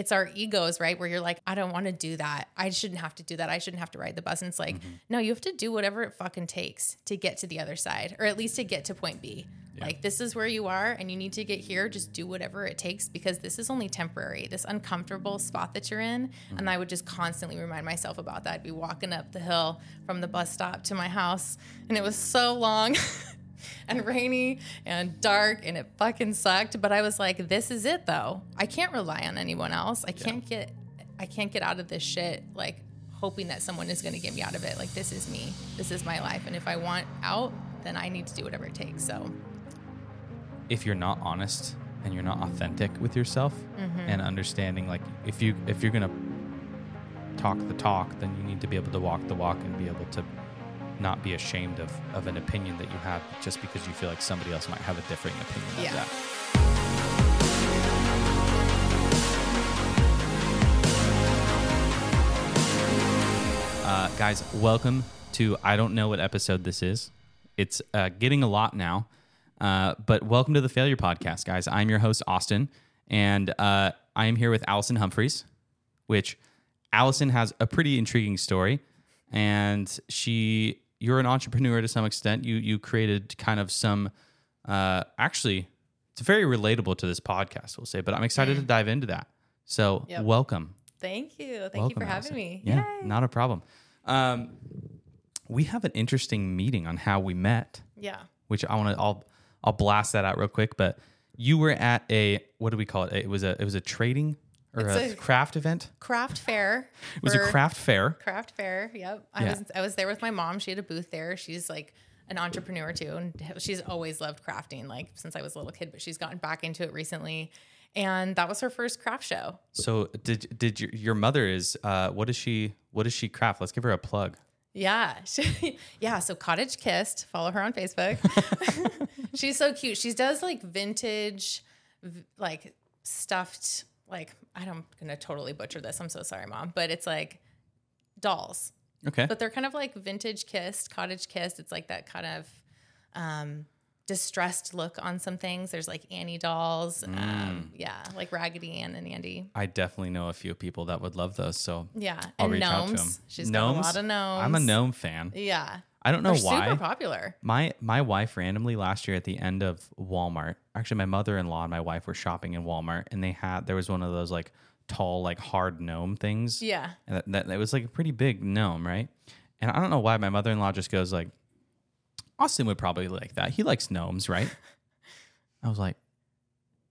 it's our egos, right? Where you're like, I don't want to do that. I shouldn't have to do that. I shouldn't have to ride the bus. And it's like, Mm-hmm. no, you have to do whatever it fucking takes to get to the other side, or at least to get to point B. Like, this is where you are, and you need to get here. Just do whatever it takes because this is only temporary, this uncomfortable spot that you're in. Mm-hmm. And I would just constantly remind myself about that. I'd be walking up the hill from the bus stop to my house, and it was so long. and rainy and dark and it fucking sucked. But i was like this is it though. I can't rely on anyone else. I can't get i can't get out of this shit like hoping that someone is going to get me out of it. Like this is me. This is my life. And if i want out then i need to do whatever it takes so. If you're not honest and you're not authentic with yourself mm-hmm. and understanding like if you if you're gonna talk the talk then you need to be able to walk the walk and be able to not be ashamed of, of an opinion that you have just because you feel like somebody else might have a differing opinion of that Uh, guys, welcome to I don't know what episode this is. It's uh, getting a lot now, uh, but welcome to the Failure Podcast, guys. I'm your host Austin, and uh, I am here with Alicen Humphreys, which Alicen has a pretty intriguing story, and she you're an entrepreneur to some extent. You you created kind of some uh, actually it's very relatable to this podcast, we'll say, but I'm excited to dive into that. So Yep. welcome. thank you thank you Welcome, for having Alicen. me Yeah, Yay. not a problem. Um, we have an interesting meeting on how we met, yeah which I want to. I'll I'll blast that out real quick. But you were at a what do we call it? It was a it was a trading or It's a, a- craft event. craft fair It was a craft fair. craft fair. Yep. I Yeah. was I was there with my mom. She had a booth there. She's like an entrepreneur too, and she's always loved crafting, like since I was a little kid. But she's gotten back into it recently, and that was her first craft show. So did did your your mother is uh what does she what does she craft? Let's give her a plug. Yeah, she, yeah. So Cottage Kissed, follow her on Facebook. she's so cute. She does like vintage, like stuffed. Like I don't- I'm gonna totally butcher this. I'm so sorry, mom, but it's like dolls. Okay. but they're kind of like vintage kissed, cottage kissed. It's like that kind of um, distressed look on some things. There's like Annie dolls, Mm. um, yeah, like Raggedy Ann and Andy. I definitely know a few people that would love those, so Yeah, I'll and reach out to them. gnomes. She's got a lot of gnomes. I'm a gnome fan. Yeah, I don't know they're why. super popular. My my wife randomly last year at the end of Walmart. Actually, my mother in law and my wife were shopping in Walmart, and they had there was one of those like tall like hard gnome things. Yeah, and that, that, that was like a pretty big gnome, right? And I don't know why my mother in law just goes like, Austin would probably like that. He likes gnomes, right? I was like,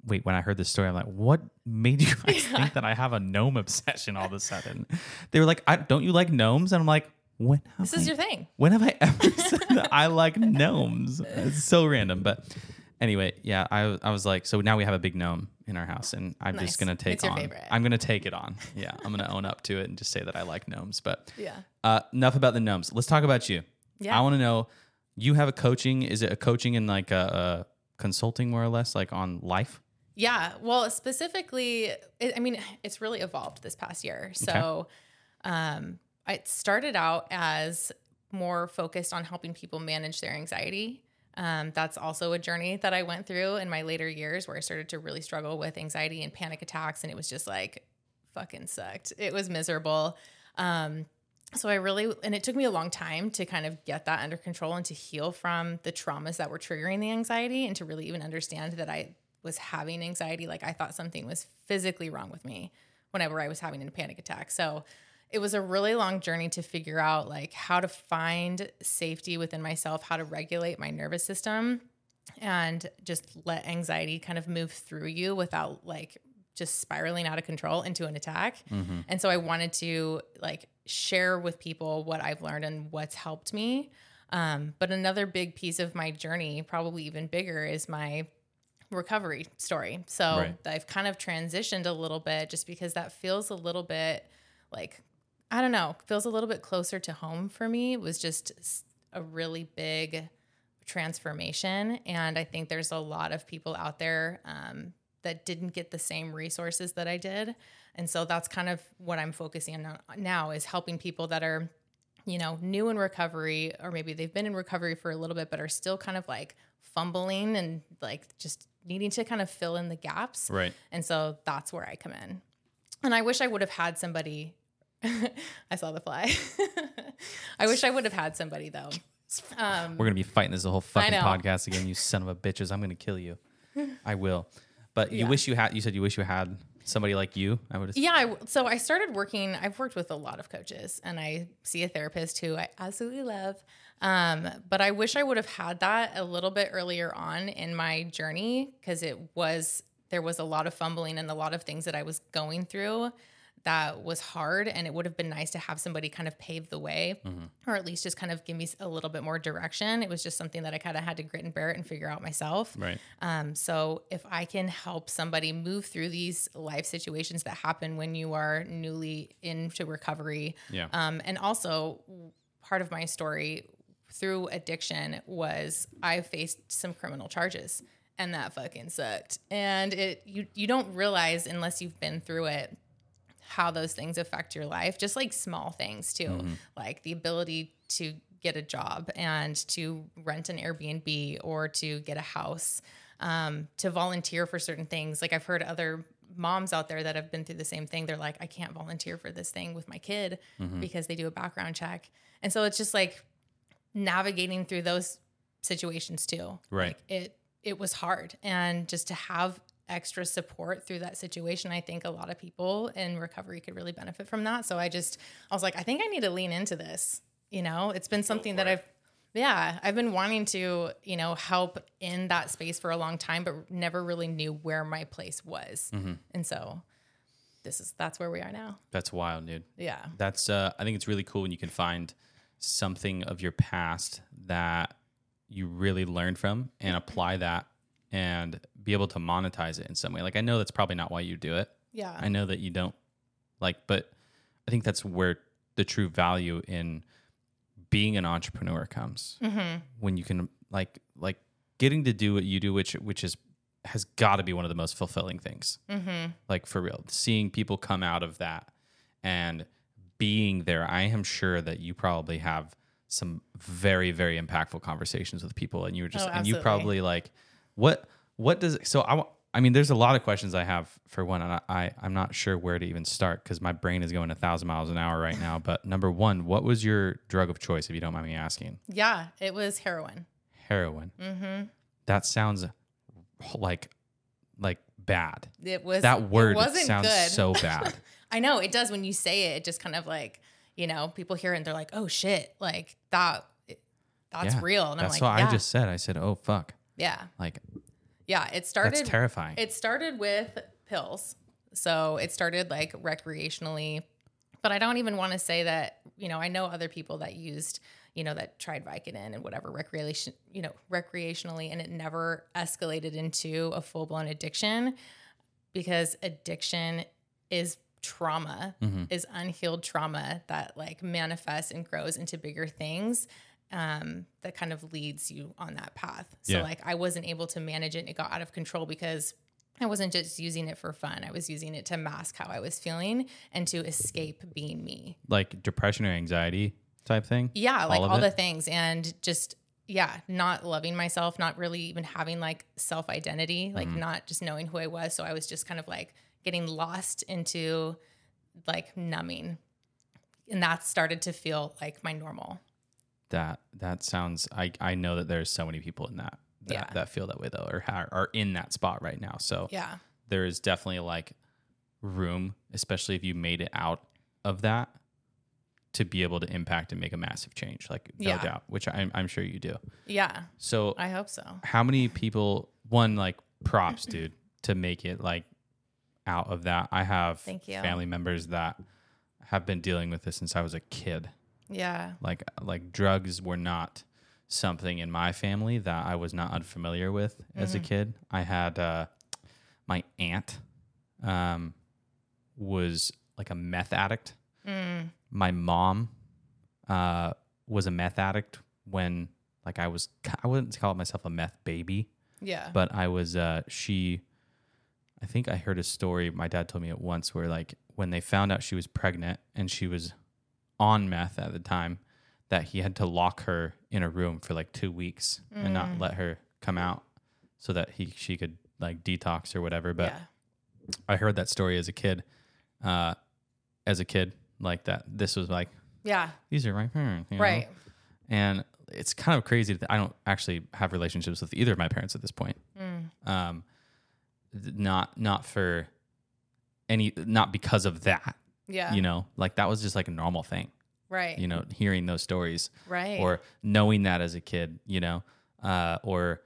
wait. When I heard this story, I'm like, what made you guys Yeah. think that I have a gnome obsession all of a sudden? They were like, I, don't you like gnomes? And I'm like, when? This is I your thing. when have I ever said that I like gnomes? It's so random. But anyway, yeah, I, I was like, so now we have a big gnome in our house, and I'm Nice. just gonna take on. favorite. I'm gonna take it on. Yeah, I'm gonna own up to it and just say that I like gnomes. But Yeah, uh, enough about the gnomes. Let's talk about you. Yeah. I want to know. You have a coaching. Is it a coaching and like a, a consulting more or less, like on life? yeah. Well, specifically, it, I mean, it's really evolved this past year. So, um, it started out as more focused on helping people manage their anxiety. Um, that's also a journey that I went through in my later years where I started to really struggle with anxiety and panic attacks. And it was just like fucking sucked. It was miserable. Um, so I really, and it took me a long time to kind of get that under control and to heal from the traumas that were triggering the anxiety and to really even understand that I was having anxiety. Like I thought something was physically wrong with me whenever I was having a panic attack. So it was a really long journey to figure out like how to find safety within myself, how to regulate my nervous system and just let anxiety kind of move through you without like just spiraling out of control into an attack. And so I wanted to like share with people what I've learned and what's helped me. Um, but another big piece of my journey, probably even bigger, is my recovery story. So Right. I've kind of transitioned a little bit just because that feels a little bit like, I don't know, feels a little bit closer to home for me. It was just a really big transformation. And I think there's a lot of people out there um, that didn't get the same resources that I did. And so that's kind of what I'm focusing on now is helping people that are, you know, new in recovery, or maybe they've been in recovery for a little bit, but are still kind of like fumbling and like just needing to kind of fill in the gaps. Right. And so that's where I come in. and I wish I would have had somebody. I saw the fly. I wish I would have had somebody though. Um, We're gonna be fighting this the whole fucking podcast again. You son of a bitches! I'm gonna kill you. I will. But you Yeah. wish you had. You said you wish you had somebody like you. I would. Yeah, I, so I started working. I've worked with a lot of coaches, and I see a therapist who I absolutely love. Um, but I wish I would have had that a little bit earlier on in my journey because it was there was a lot of fumbling and a lot of things that I was going through that was hard, and it would have been nice to have somebody kind of pave the way, or at least just kind of give me a little bit more direction. It was just something that I kind of had to grit and bear it and figure out myself. Right. Um, so if I can help somebody move through these life situations that happen when you are newly into recovery, Yeah. um, and also part of my story through addiction was I faced some criminal charges, and that fucking sucked. And it you you don't realize unless you've been through it how those things affect your life, just like small things too, like the ability to get a job and to rent an Airbnb or to get a house, um, to volunteer for certain things. Like I've heard other moms out there that have been through the same thing. They're like, I can't volunteer for this thing with my kid because they do a background check. And so it's just like navigating through those situations too. Right. Like it it was hard and just to have extra support through that situation i think a lot of people in recovery could really benefit from that. So i just i was like i think i need to lean into this you know? It's been something that i've yeah i've been wanting to you know help in that space for a long time but never really knew where my place was. And so this is that's where we are now. That's wild, dude. yeah. That's. Uh, I think it's really cool when you can find something of your past that you really learned from and apply that and be able to monetize it in some way. Like I know that's probably not why you do it. yeah I know that you don't like, but I think that's where the true value in being an entrepreneur comes mm-hmm. when you can like like getting to do what you do, which which is has got to be one of the most fulfilling things. Mm-hmm. Like for real, seeing people come out of that and being there. I am sure that you probably have some very very impactful conversations with people, and you were just Oh, and you probably like what what does so I. I mean, there's a lot of questions I have for one, and I, I I'm not sure where to even start because my brain is going a thousand miles an hour right now. But number one, what was your drug of choice, if you don't mind me asking? yeah it was heroin Heroin. Mm-hmm. That sounds like like bad. it was That word it wasn't sounds good. so bad. I know it does when you say it. It just kind of like you know people hear it and they're like, "Oh shit!" Like that. That's Yeah. real. And That's I'm what like, yeah, I just said. I said, "Oh fuck!" Yeah, Like yeah. It started. that's terrifying. It started with pills. So it started like recreationally, but I don't even want to say that. You know, I know other people that used. You know that tried Vicodin and whatever recreation, you know, recreationally, and it never escalated into a full blown addiction because addiction is trauma mm-hmm. is unhealed trauma that like manifests and grows into bigger things um, that kind of leads you on that path so Yeah. like i wasn't able to manage it and it got out of control because i wasn't just using it for fun i was using it to mask how i was feeling and to escape being me like depression or anxiety type thing. yeah like all, it? the things and just yeah not loving myself not really even having like self identity like Mm-hmm. not just knowing who i was so i was just kind of like getting lost into like numbing and that started to feel like my normal That that sounds. I I know that there's so many people in that that, Yeah. that feel that way though, or ha- are in that spot right now. So yeah there is definitely like room, especially if you made it out of that, to be able to impact and make a massive change. Like no Yeah. doubt, which I'm I'm sure you do. yeah So i hope so how many people? One like props, dude, to make it like out of that. I have Thank you. family members that have been dealing with this since I was a kid. Yeah like like drugs were not something in my family that I was not unfamiliar with as a kid. I had uh, my aunt um, was like a meth addict. My mom uh, was a meth addict when like I was I wouldn't call myself a meth baby, yeah but I was uh she I think I heard a story my dad told me it once where like when they found out she was pregnant and she was on meth at the time that he had to lock her in a room for like 2 weeks and not let her come out so that he she could like detox or whatever but yeah I heard that story as a kid uh, as a kid, like that. This was like Yeah. these are my parents, you know? Right. And it's kind of crazy that I don't actually have relationships with either of my parents at this point. Mm. Um, not not for any, not because of that. Yeah. You know, like that was just like a normal thing. right. You know, hearing those stories right. or knowing that as a kid. You know, uh, or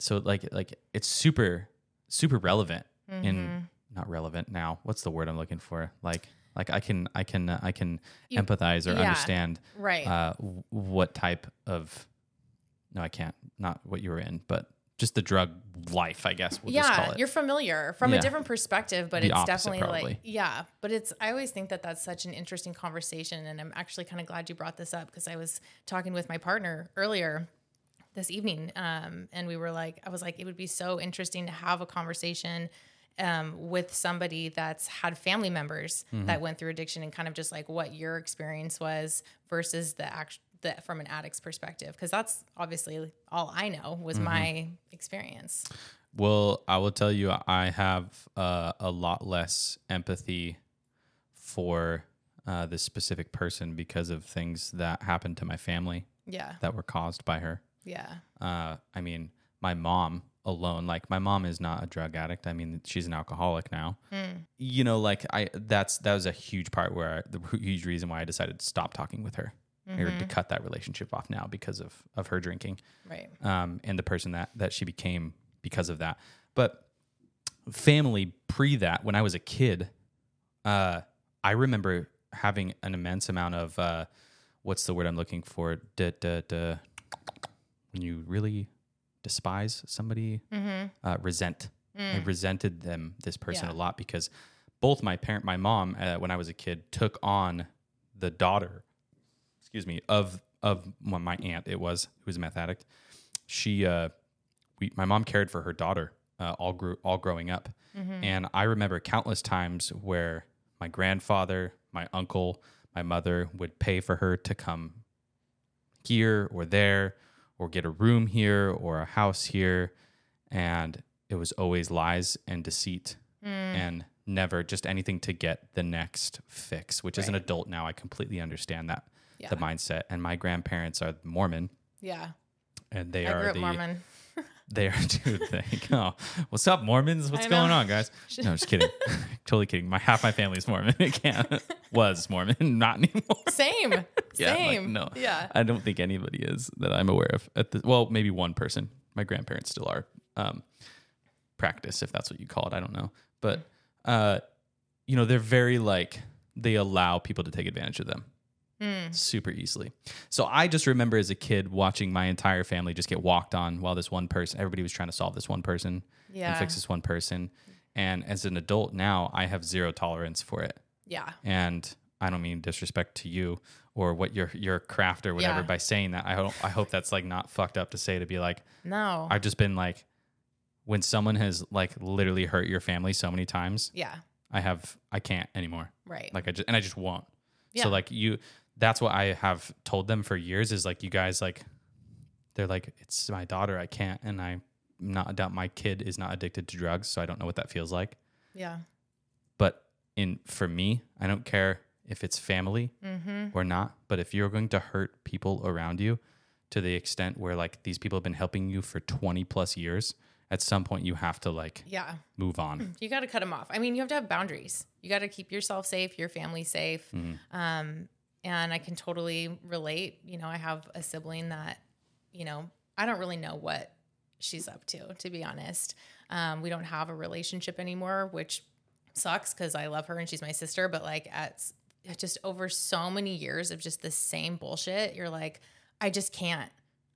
so like like it's super super relevant Mm-hmm. in not relevant now. What's the word I'm looking for? Like like I can I can uh, I can You- empathize or yeah. understand right. uh, w- what type of no I can't not what you were in, but just the drug life, I guess we'll just call yeah, it. you're familiar from Yeah. a different perspective, but The it's definitely probably. like yeah. But it's I always think that that's such an interesting conversation, and I'm actually kind of glad you brought this up because I was talking with my partner earlier this evening, um, and we were like, I was like, it would be so interesting to have a conversation um, with somebody that's had family members Mm-hmm. that went through addiction, and kind of just like what your experience was versus the act the from an addict's perspective, because that's obviously all I know was Mm-hmm. my experience. Well, I will tell you, I have uh, a lot less empathy for uh, this specific person because of things that happened to my family Yeah. that were caused by her. Yeah. Uh, I mean, my mom alone, like my mom is not a drug addict. I mean, she's an alcoholic now. You know, like I that's that was a huge part where I, the huge reason why I decided to stop talking with her or to cut that relationship off now because of of her drinking Right. um, and the person that that she became because of that. But family pre that, when I was a kid, uh, I remember having an immense amount of uh, what's the word I'm looking for? Duh, duh, duh. When you really despise somebody, uh, resent. I resented them, this person, Yeah. a lot because both my parent, my mom, uh, when I was a kid, took on the daughter excuse me, of of well, my aunt. It was who was a meth addict. She, uh, we, my mom cared for her daughter uh, all grew all growing up, and I remember countless times where my grandfather, my uncle, my mother would pay for her to come here or there, or get a room here or a house here, and it was always lies and deceit and never just anything to get the next fix which as an adult now. I completely understand that Yeah. the mindset. And my grandparents are mormon. Yeah. and they I are grew up the Mormon. they are dude they go what's up mormons? What's going on guys? No I'm just kidding. Totally kidding. My half my family is mormon. It can't was mormon not anymore. Same. yeah, like, Same. no. Yeah. i don't think anybody is that i'm aware of at the well maybe one person. My grandparents still are um practice if that's what you call it. I don't know. But uh you know they're very like they allow people to take advantage of them Mm. super easily so i just remember as a kid watching my entire family just get walked on while this one person everybody was trying to solve this one person Yeah. and fix this one person and as an adult now i have zero tolerance for it Yeah. and I don't mean disrespect to you or what your your craft or whatever Yeah. by saying that. I hope I hope that's like not fucked up to say to be like No. I've just been like when someone has like literally hurt your family so many times, yeah. I have I can't anymore. Right. Like I just and I just won't. Yeah. So like you that's what I have told them for years is like you guys like they're like it's my daughter I can't and I'm not doubt my kid is not addicted to drugs so I don't know what that feels like. yeah. But in for me, I don't care if it's family Mm-hmm. or not. But if you're going to hurt people around you to the extent where like these people have been helping you for 20 plus years, at some point you have to like Yeah. move on. You got to cut them off. I mean, you have to have boundaries. You got to keep yourself safe, your family safe. Mm-hmm. Um, and I can totally relate. You know, I have a sibling that, you know, I don't really know what she's up to, to be honest. Um, we don't have a relationship anymore, which sucks because I love her and she's my sister. But like at just over so many years of just the same bullshit, you're like, I just can't.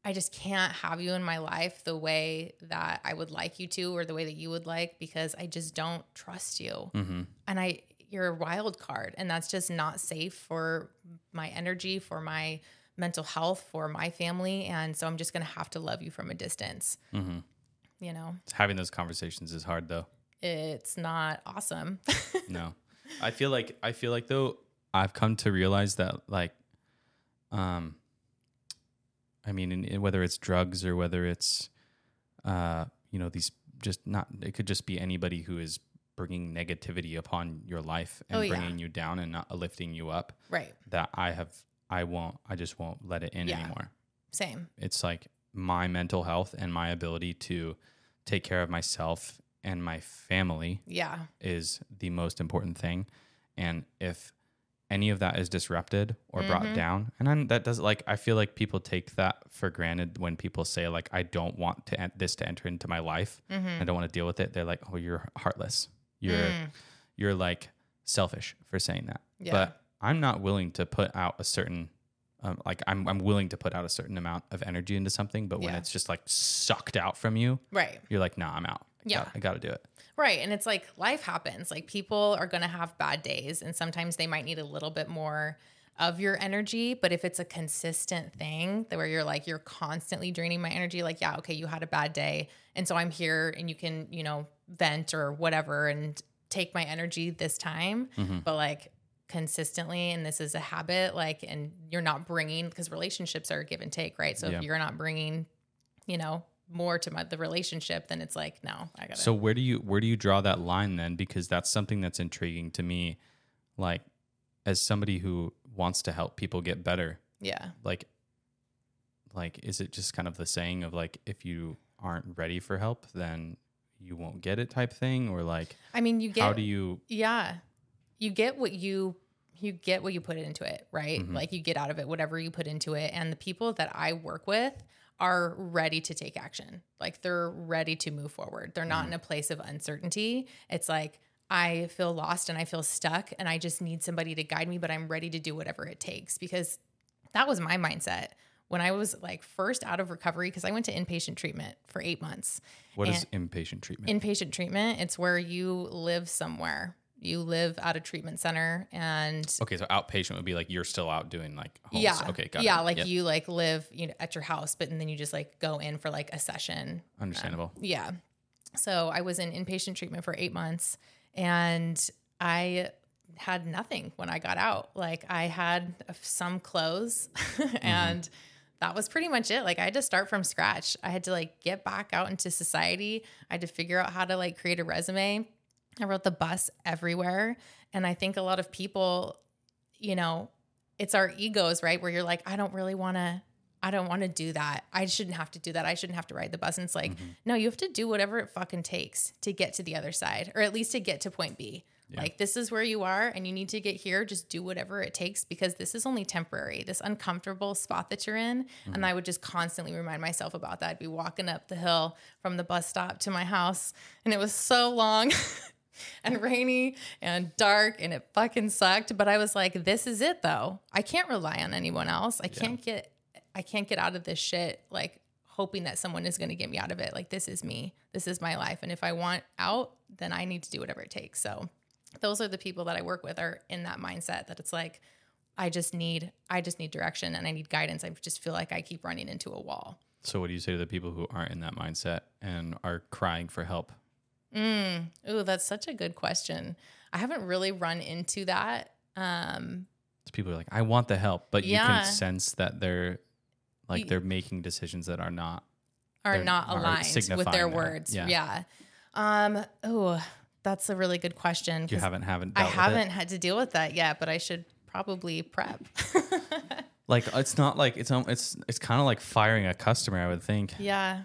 I just can't have you in my life the way that I would like you to or the way that you would like because I just don't trust you. Mm-hmm. And I you're a wild card and that's just not safe for my energy, for my mental health, for my family and so I'm just going to have to love you from a distance. Mm-hmm. You know. Having those conversations is hard though. It's not awesome. No, I feel like I feel like though I've come to realize that like, um, I mean, in, in whether it's drugs or whether it's, uh, you know, these just not it could just be anybody who is bringing negativity upon your life and Oh, yeah. bringing you down and not lifting you up Right. that I have I won't I just won't let it in Yeah. anymore. Same. It's like my mental health and my ability to take care of myself and my family Yeah. is the most important thing. And if any of that is disrupted or brought mm-hmm. down, and then that does like I feel like people take that for granted when people say like I don't want to en- this to enter into my life. Mm-hmm. I don't want to deal with it. They're like, oh, you're heartless. You're you're like selfish for saying that. Yeah. But I'm not willing to put out a certain. Um, like I'm, I'm willing to put out a certain amount of energy into something, but when Yeah. it's just like sucked out from you, Right. you're like, nah, I'm out. I Yeah. I got to do it. Right. And it's like life happens. Like people are going to have bad days, and sometimes they might need a little bit more of your energy. But if it's a consistent thing that where you're like, you're constantly draining my energy, like, yeah, okay, you had a bad day. And so I'm here and you can, you know, vent or whatever and take my energy this time. Mm-hmm. But like, consistently and this is a habit like and you're not bringing because relationships are give and take right so Yeah. if you're not bringing you know more to my, the relationship then it's like no i gotta So where do you where do you draw that line then? Because that's something that's intriguing to me. Like as somebody who wants to help people get better, yeah like like is it just kind of the saying of like if you aren't ready for help, then you won't get it type thing, or like I mean, you get how do you? yeah, you get what you you get what you put into it, right? Mm-hmm. Like you get out of it whatever you put into it, and the people that I work with are ready to take action. Like they're ready to move forward. They're Mm-hmm. not in a place of uncertainty. It's like I feel lost and I feel stuck, and I just need somebody to guide me. But I'm ready to do whatever it takes because that was my mindset when I was like first out of recovery because I went to inpatient treatment for eight months. What is inpatient treatment? Inpatient treatment, it's where you live somewhere. You live at a treatment center and okay, so outpatient would be like you're still out doing like homes. yeah. Okay, got yeah, it. like Yep. you like live, you know, at your house, but and then you just like go in for like a session. understandable. Yeah. So I was in inpatient treatment for 8 months and I had nothing when I got out. Like I had some clothes mm-hmm. and that was pretty much it. Like I had to start from scratch. I had to like get back out into society. I had to figure out how to like create a resume. I wrote the bus everywhere. And I think a lot of people, you know, it's our egos, right? Where you're like, I don't really want to, I don't want to do that. I shouldn't have to do that. I shouldn't have to ride the bus. And it's like, mm-hmm. no, you have to do whatever it fucking takes to get to the other side, or at least to get to point B. Like, this is where you are and you need to get here. Just do whatever it takes because this is only temporary, this uncomfortable spot that you're in. And mm-hmm. I would just constantly remind myself about that. I'd be walking up the hill from the bus stop to my house, and it was so long. and rainy and dark and it fucking sucked but i was like this is it though i can't rely on anyone else i can't get i can't get out of this shit like hoping that someone is going to get me out of it like this is me this is my life and if i want out then i need to do whatever it takes so those are the people that i work with are in that mindset that it's like i just need i just need direction and i need guidance i just feel like i keep running into a wall So what do you say to the people who aren't in that mindset and are crying for help? Mm. Ooh, that's such a good question. I haven't really run into that. Um, people are like, I want the help, but you can sense that they're like Y- they're making decisions that are not. are not are aligned with signifying their that. words. Yeah. Yeah. Um, oh, that's a really good question. You haven't haven't. I with haven't had to deal with that yet, but I should probably prep. Like it's not like it's um, it's it's kind of like firing a customer. I would think. yeah.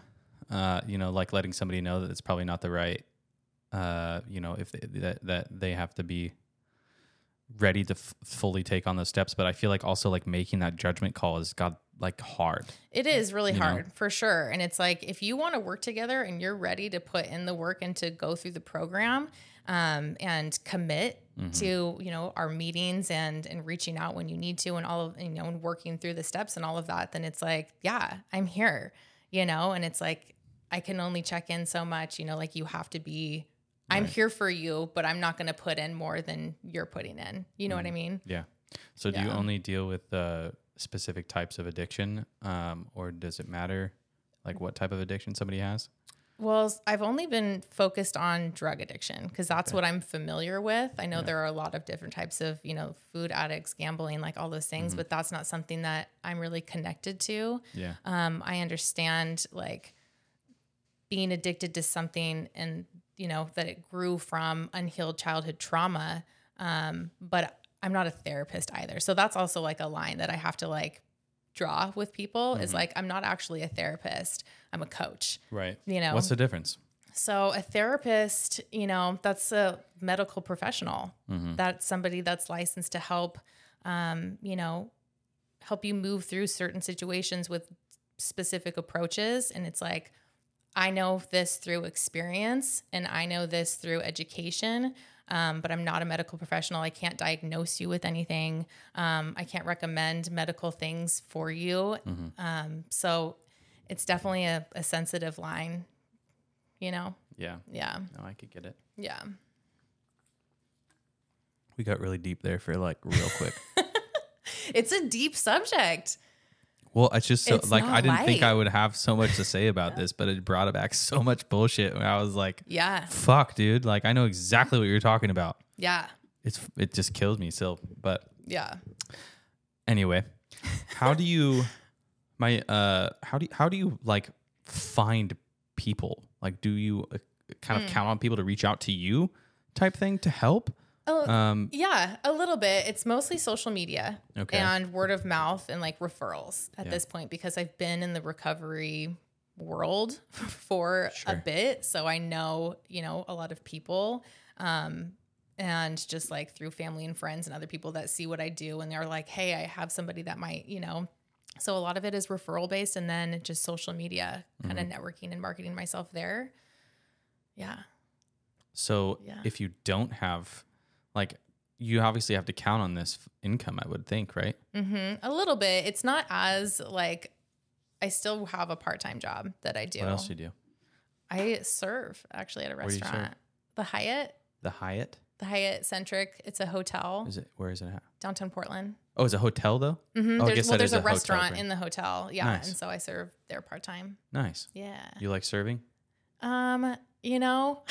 Uh, you know, like letting somebody know that it's probably not the right. Uh, you know, if they, that that they have to be ready to f- fully take on those steps. But I feel like also like making that judgment call is got like hard. It is really You know? hard for sure. And it's like if you want to work together and you're ready to put in the work and to go through the program um, and commit Mm-hmm. to you know our meetings and and reaching out when you need to and all of you know and working through the steps and all of that, then it's like yeah, I'm here, you know. And it's like I can only check in so much, you know. Like you have to be. I'm here for you, but I'm not going to put in more than you're putting in. You know what I mean? Yeah. So do you only deal with uh, specific types of addiction, um, or does it matter, like what type of addiction somebody has? Well, I've only been focused on drug addiction because that's what I'm familiar with. I know there are a lot of different types of, you know, food addicts, gambling, like all those things, but that's not something that I'm really connected to. Yeah. Um, I understand like being addicted to something and you know, that it grew from unhealed childhood trauma. Um, but I'm not a therapist either. So that's also like a line that I have to like draw with people is like, I'm not actually a therapist. I'm a coach. Right. You know, What's the difference? so a therapist, you know, that's a medical professional. That's somebody that's licensed to help, um, you know, help you move through certain situations with specific approaches. And it's like, I know this through experience and I know this through education. Um, but I'm not a medical professional. I can't diagnose you with anything. Um, I can't recommend medical things for you. Um, so it's definitely a, a sensitive line, you know? Yeah. Yeah. No, I could get it. Yeah. We got really deep there for like real quick. It's a deep subject. Well, it's just so It's like I didn't think. I would have so much to say about this, but it brought it back so much bullshit. I was like, Yeah. "Fuck, dude! Like I know exactly what you're talking about." Yeah. It's it just kills me still. But Yeah. anyway, how do you my uh how do you, how do you like find people? Like, do you uh, kind of count on people to reach out to you, type thing, to help? Oh, Um, yeah, a little bit. It's mostly social media Okay. and word of mouth and like referrals at Yeah. this point because I've been in the recovery world for a bit. So I know, you know, a lot of people. Um, and just like through family and friends and other people that see what I do and they're like, hey, I have somebody that might, you know. So a lot of it is referral based and then just social media, kind Mm-hmm. of networking and marketing myself there. Yeah. So Yeah. if you don't have, like, you obviously have to count on this income, I would think, right? hmm A little bit. It's not as like I still have a part time job that I do. What else do you do? I serve actually at a Where do you serve? restaurant. The Hyatt, The Hyatt? the Hyatt Centric. It's a hotel Is it? Where is it at? downtown Portland. Oh, it's a hotel though. hmm Oh, there's well, there's a, a restaurant in the hotel. Yeah, Nice. and so I serve there part time. Nice. Yeah. You like serving? Um, you know,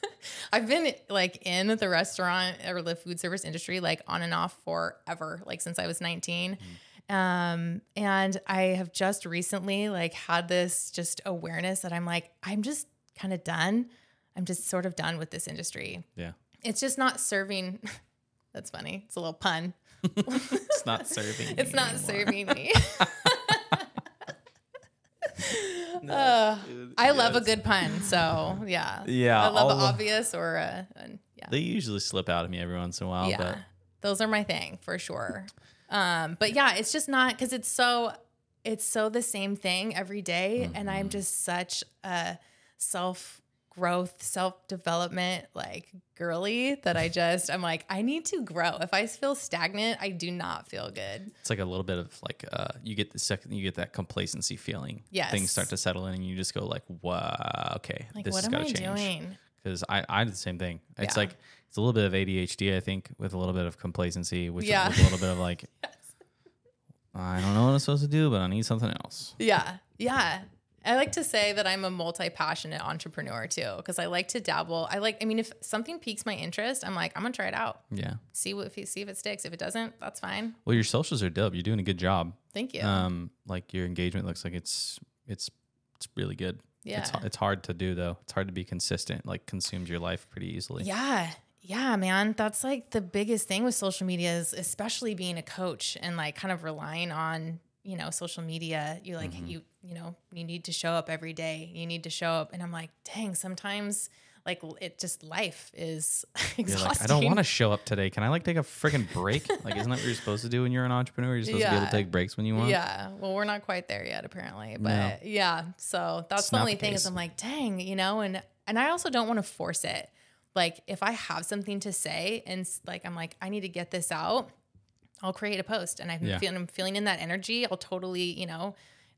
I've been like in the restaurant or the food service industry like on and off forever, like since I was 19. Um, and I have just recently like had this just awareness that I'm like, I'm just kind of done. I'm just sort of done with this industry. Yeah. It's just not serving. That's funny. It's a little pun. It's not serving. It's not anymore. serving me. Uh, I love a good pun, so yeah. Yeah, I love I'll- obvious or uh, yeah, They usually slip out of me every once in a while, yeah. but Those are my thing for sure. Um, but yeah, it's just not because it's so it's so the same thing every day, and Mm-hmm. I'm just such a self growth, self development like girly that I just I'm like I need to grow. If I feel stagnant, I do not feel good. it's like a little bit of like uh you get the second you get that complacency feeling. Yes. Things start to settle in and you just go like, wow, okay, Like this what has got to change. doing? Because I, I did the same thing. It's Yeah. like it's a little bit of ADHD, I think, with a little bit of complacency, which Yeah. with a little bit of like I don't know what I'm supposed to do, but I need something else. Yeah. Yeah. I like to say that I'm a multi passionate entrepreneur too, because I like to dabble. I like, I mean, if something piques my interest, I'm like, I'm gonna try it out, Yeah. see what if you see if it sticks. If it doesn't, that's fine. Well, your socials are dope. You're doing a good job. Thank you. Um, like your engagement looks like it's it's it's really good. Yeah. It's, it's hard to do though. It's hard to be consistent. Like consumes your life pretty easily. yeah. Yeah, man. That's like the biggest thing with social media is especially being a coach and like kind of relying on, you know, social media. You like Mm-hmm. you, you know, you need to show up every day. You need to show up. And I'm like, dang, sometimes like it just life is exhausting. like, I don't want to show up today. Can I like take a freaking break? like, isn't that what you're supposed to do when you're an entrepreneur? You're supposed to be able to take breaks when you want. Yeah. Well, we're not quite there yet, apparently. But yeah. So that's It's the only the thing is. I'm like, dang, you know, and and I also don't want to force it. Like if I have something to say and like I'm like, I need to get this out, I'll create a post and I'm Yeah. feeling I'm feeling in that energy. I'll totally, you know,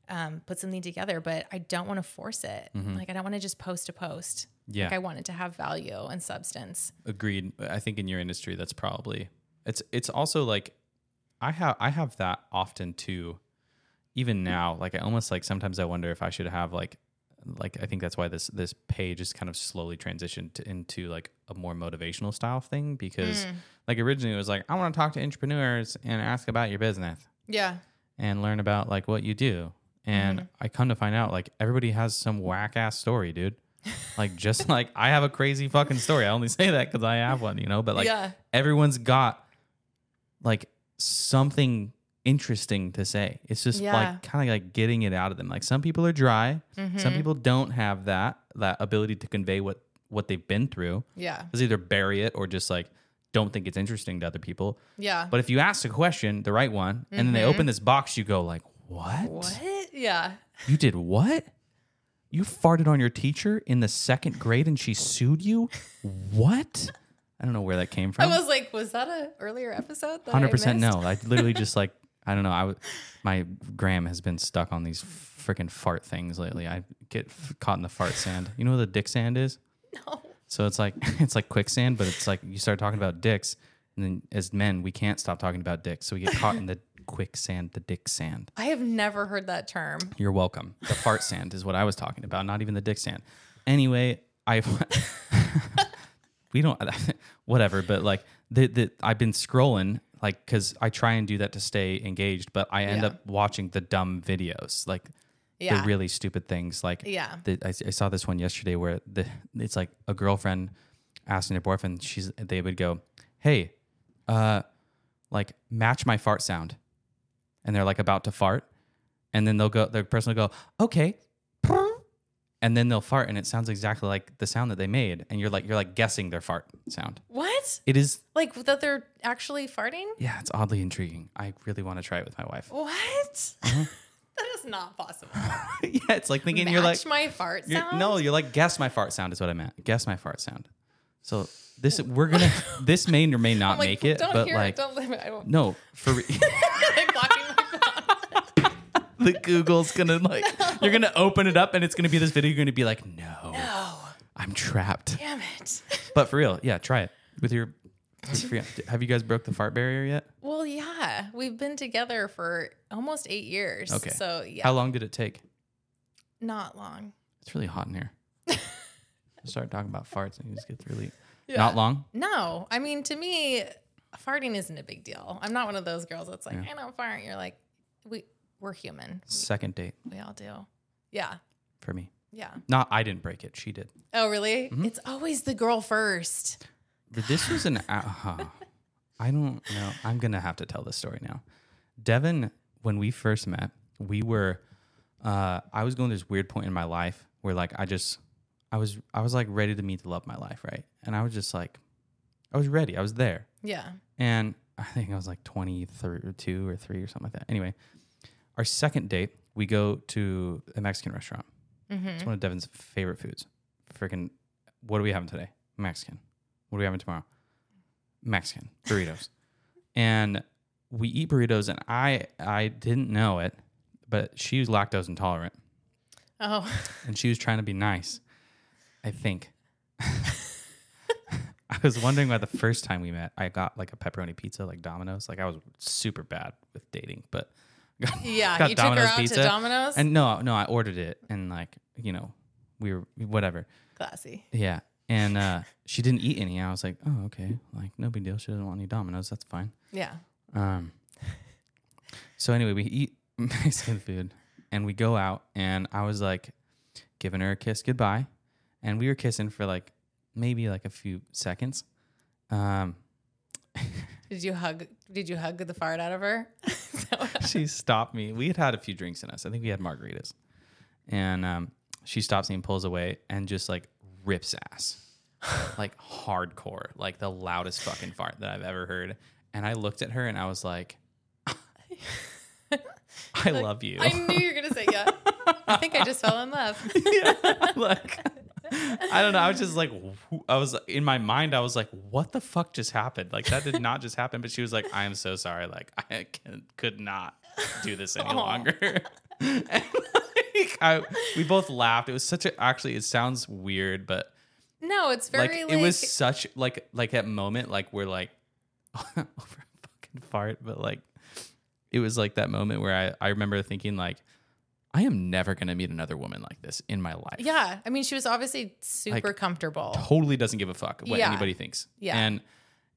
um, put something together, but I don't want to force it. Like I don't want to just post a post. Mm-hmm. Yeah. Like I want it to have value and substance. Agreed. I think in your industry, that's probably it's. It's also like I have I have that often too. Even now, like I almost like sometimes I wonder if I should have like like I think that's why this this page is kind of slowly transitioned to, into like a more motivational style thing because like originally it was like I want to talk to entrepreneurs and ask about your business Yeah. and learn about like what you do. And I come to find out like everybody has some whack ass story, dude. Like just like I have a crazy fucking story. I only say that because I have one, you know. But like Yeah. everyone's got like something interesting to say. It's just Yeah. like kind of like getting it out of them. Like some people are dry. Mm-hmm. Some people don't have that that ability to convey what what they've been through. Yeah. Because either bury it or just like don't think it's interesting to other people. Yeah. But if you ask a question, the right one, and then they open this box, you go like, "What? Mm-hmm. what? Yeah. You did what? You farted on your teacher in the second grade and she sued you? What? I don't know where that came from. I was like, was that a earlier episode? Hundred percent no. I literally just like I don't know. I w- my gram has been stuck on these freaking fart things lately. I get f- caught in the fart sand. You know what the dick sand is? No. So it's like it's like quicksand, but it's like you start talking about dicks, and then as men, we can't stop talking about dicks, so we get caught in the quicksand, the dick sand. I have never heard that term. You're welcome. The fart sand is what I was talking about, not even the dick sand. Anyway, I we don't whatever, but like the the I've been scrolling like because I try and do that to stay engaged, but I end Yeah. up watching the dumb videos, like Yeah. the really stupid things. Like Yeah. the, I, I saw this one yesterday where the it's like a girlfriend asking her boyfriend. She's they would go, "Hey, uh, like match my fart sound," and they're like about to fart, and then they'll go. The person will go, "Okay." And then they'll fart, and it sounds exactly like the sound that they made, and you're like you're like guessing their fart sound. What? It is, Like that they're actually farting? yeah, it's oddly intriguing. I really want to try it with my wife. What? Uh-huh. That is not possible. yeah, it's like thinking Match you're like my fart You're- sound. no, you're like guess my fart sound is what I meant. Guess my fart sound. So this we're gonna this may or may not like, make it, don't but hear like it. Don't leave it. I don't. no for re- like blocking my the Google's gonna like you're gonna open it up and it's gonna be this video. You're gonna be like, no, No. I'm trapped. Damn it. But for real, yeah, try it with your. Have you guys broke the fart barrier yet? Well, yeah. We've been together for almost eight years. Okay. So yeah, How long did it take? not long. It's really hot in here. Start talking about farts and it just gets really Yeah. not long. No, I mean to me, farting isn't a big deal. I'm not one of those girls that's like, I don't fart. You're like, we we're human. Second date We all do. Yeah. for me. Yeah. Not I didn't break it. She did. Oh, really? Mm-hmm. It's always the girl first. But this was an. Uh, I don't know. I'm gonna have to tell this story now. Devin, when we first met, we were. Uh, I was going to this weird point in my life where like I just, I was, I was like ready to meet the love of my life, right? And I was just like, I was ready. I was there, Yeah. and I think I was like 22 or three or something like that. Anyway, our second date, we go to a Mexican restaurant. It's one of Devin's favorite foods. Freaking, what are we having today? Mexican. What are we having tomorrow? Mexican burritos. and we eat burritos, and I I didn't know it, but she was lactose intolerant, Oh, and she was trying to be nice. I think. I was wondering why the first time we met, I got like a pepperoni pizza, like Domino's. Like I was super bad with dating, but got, yeah. got you took her out pizza. to Domino's. And no, no, I ordered it, and like you know, we were whatever. Classy. Yeah. And uh, she didn't eat any. I was like, oh, okay. Like, no big deal. She doesn't want any Domino's. That's fine. Yeah. Um, so anyway, we eat Mexican food and we go out and I was like giving her a kiss goodbye. And we were kissing for like maybe like a few seconds. Um, Did you hug? Did you hug the fart out of her? Is that what- she stopped me. We had had a few drinks in us. I think we had margaritas. And um, she stops me and pulls away and just like rips ass. like hardcore, like the loudest fucking fart that I've ever heard. And I looked at her and I was like, I love you. I knew you were gonna say yeah. I think I just fell in love. like, I don't know. I was just like, I was in my mind, I was like, what the fuck just happened? Like, that did not just happen. But she was like, I am so sorry. Like, I can, could not do this any longer. and like, I, we both laughed. It was such a, actually, it sounds weird, but No, it's very like, like, it was such like, like that moment, like we're like over a fucking fart, but like, it was like that moment where I, I remember thinking like, I am never going to meet another woman like this in my life yeah. I mean, she was obviously super Like, comfortable. totally doesn't give a fuck what Yeah. anybody thinks. Yeah. And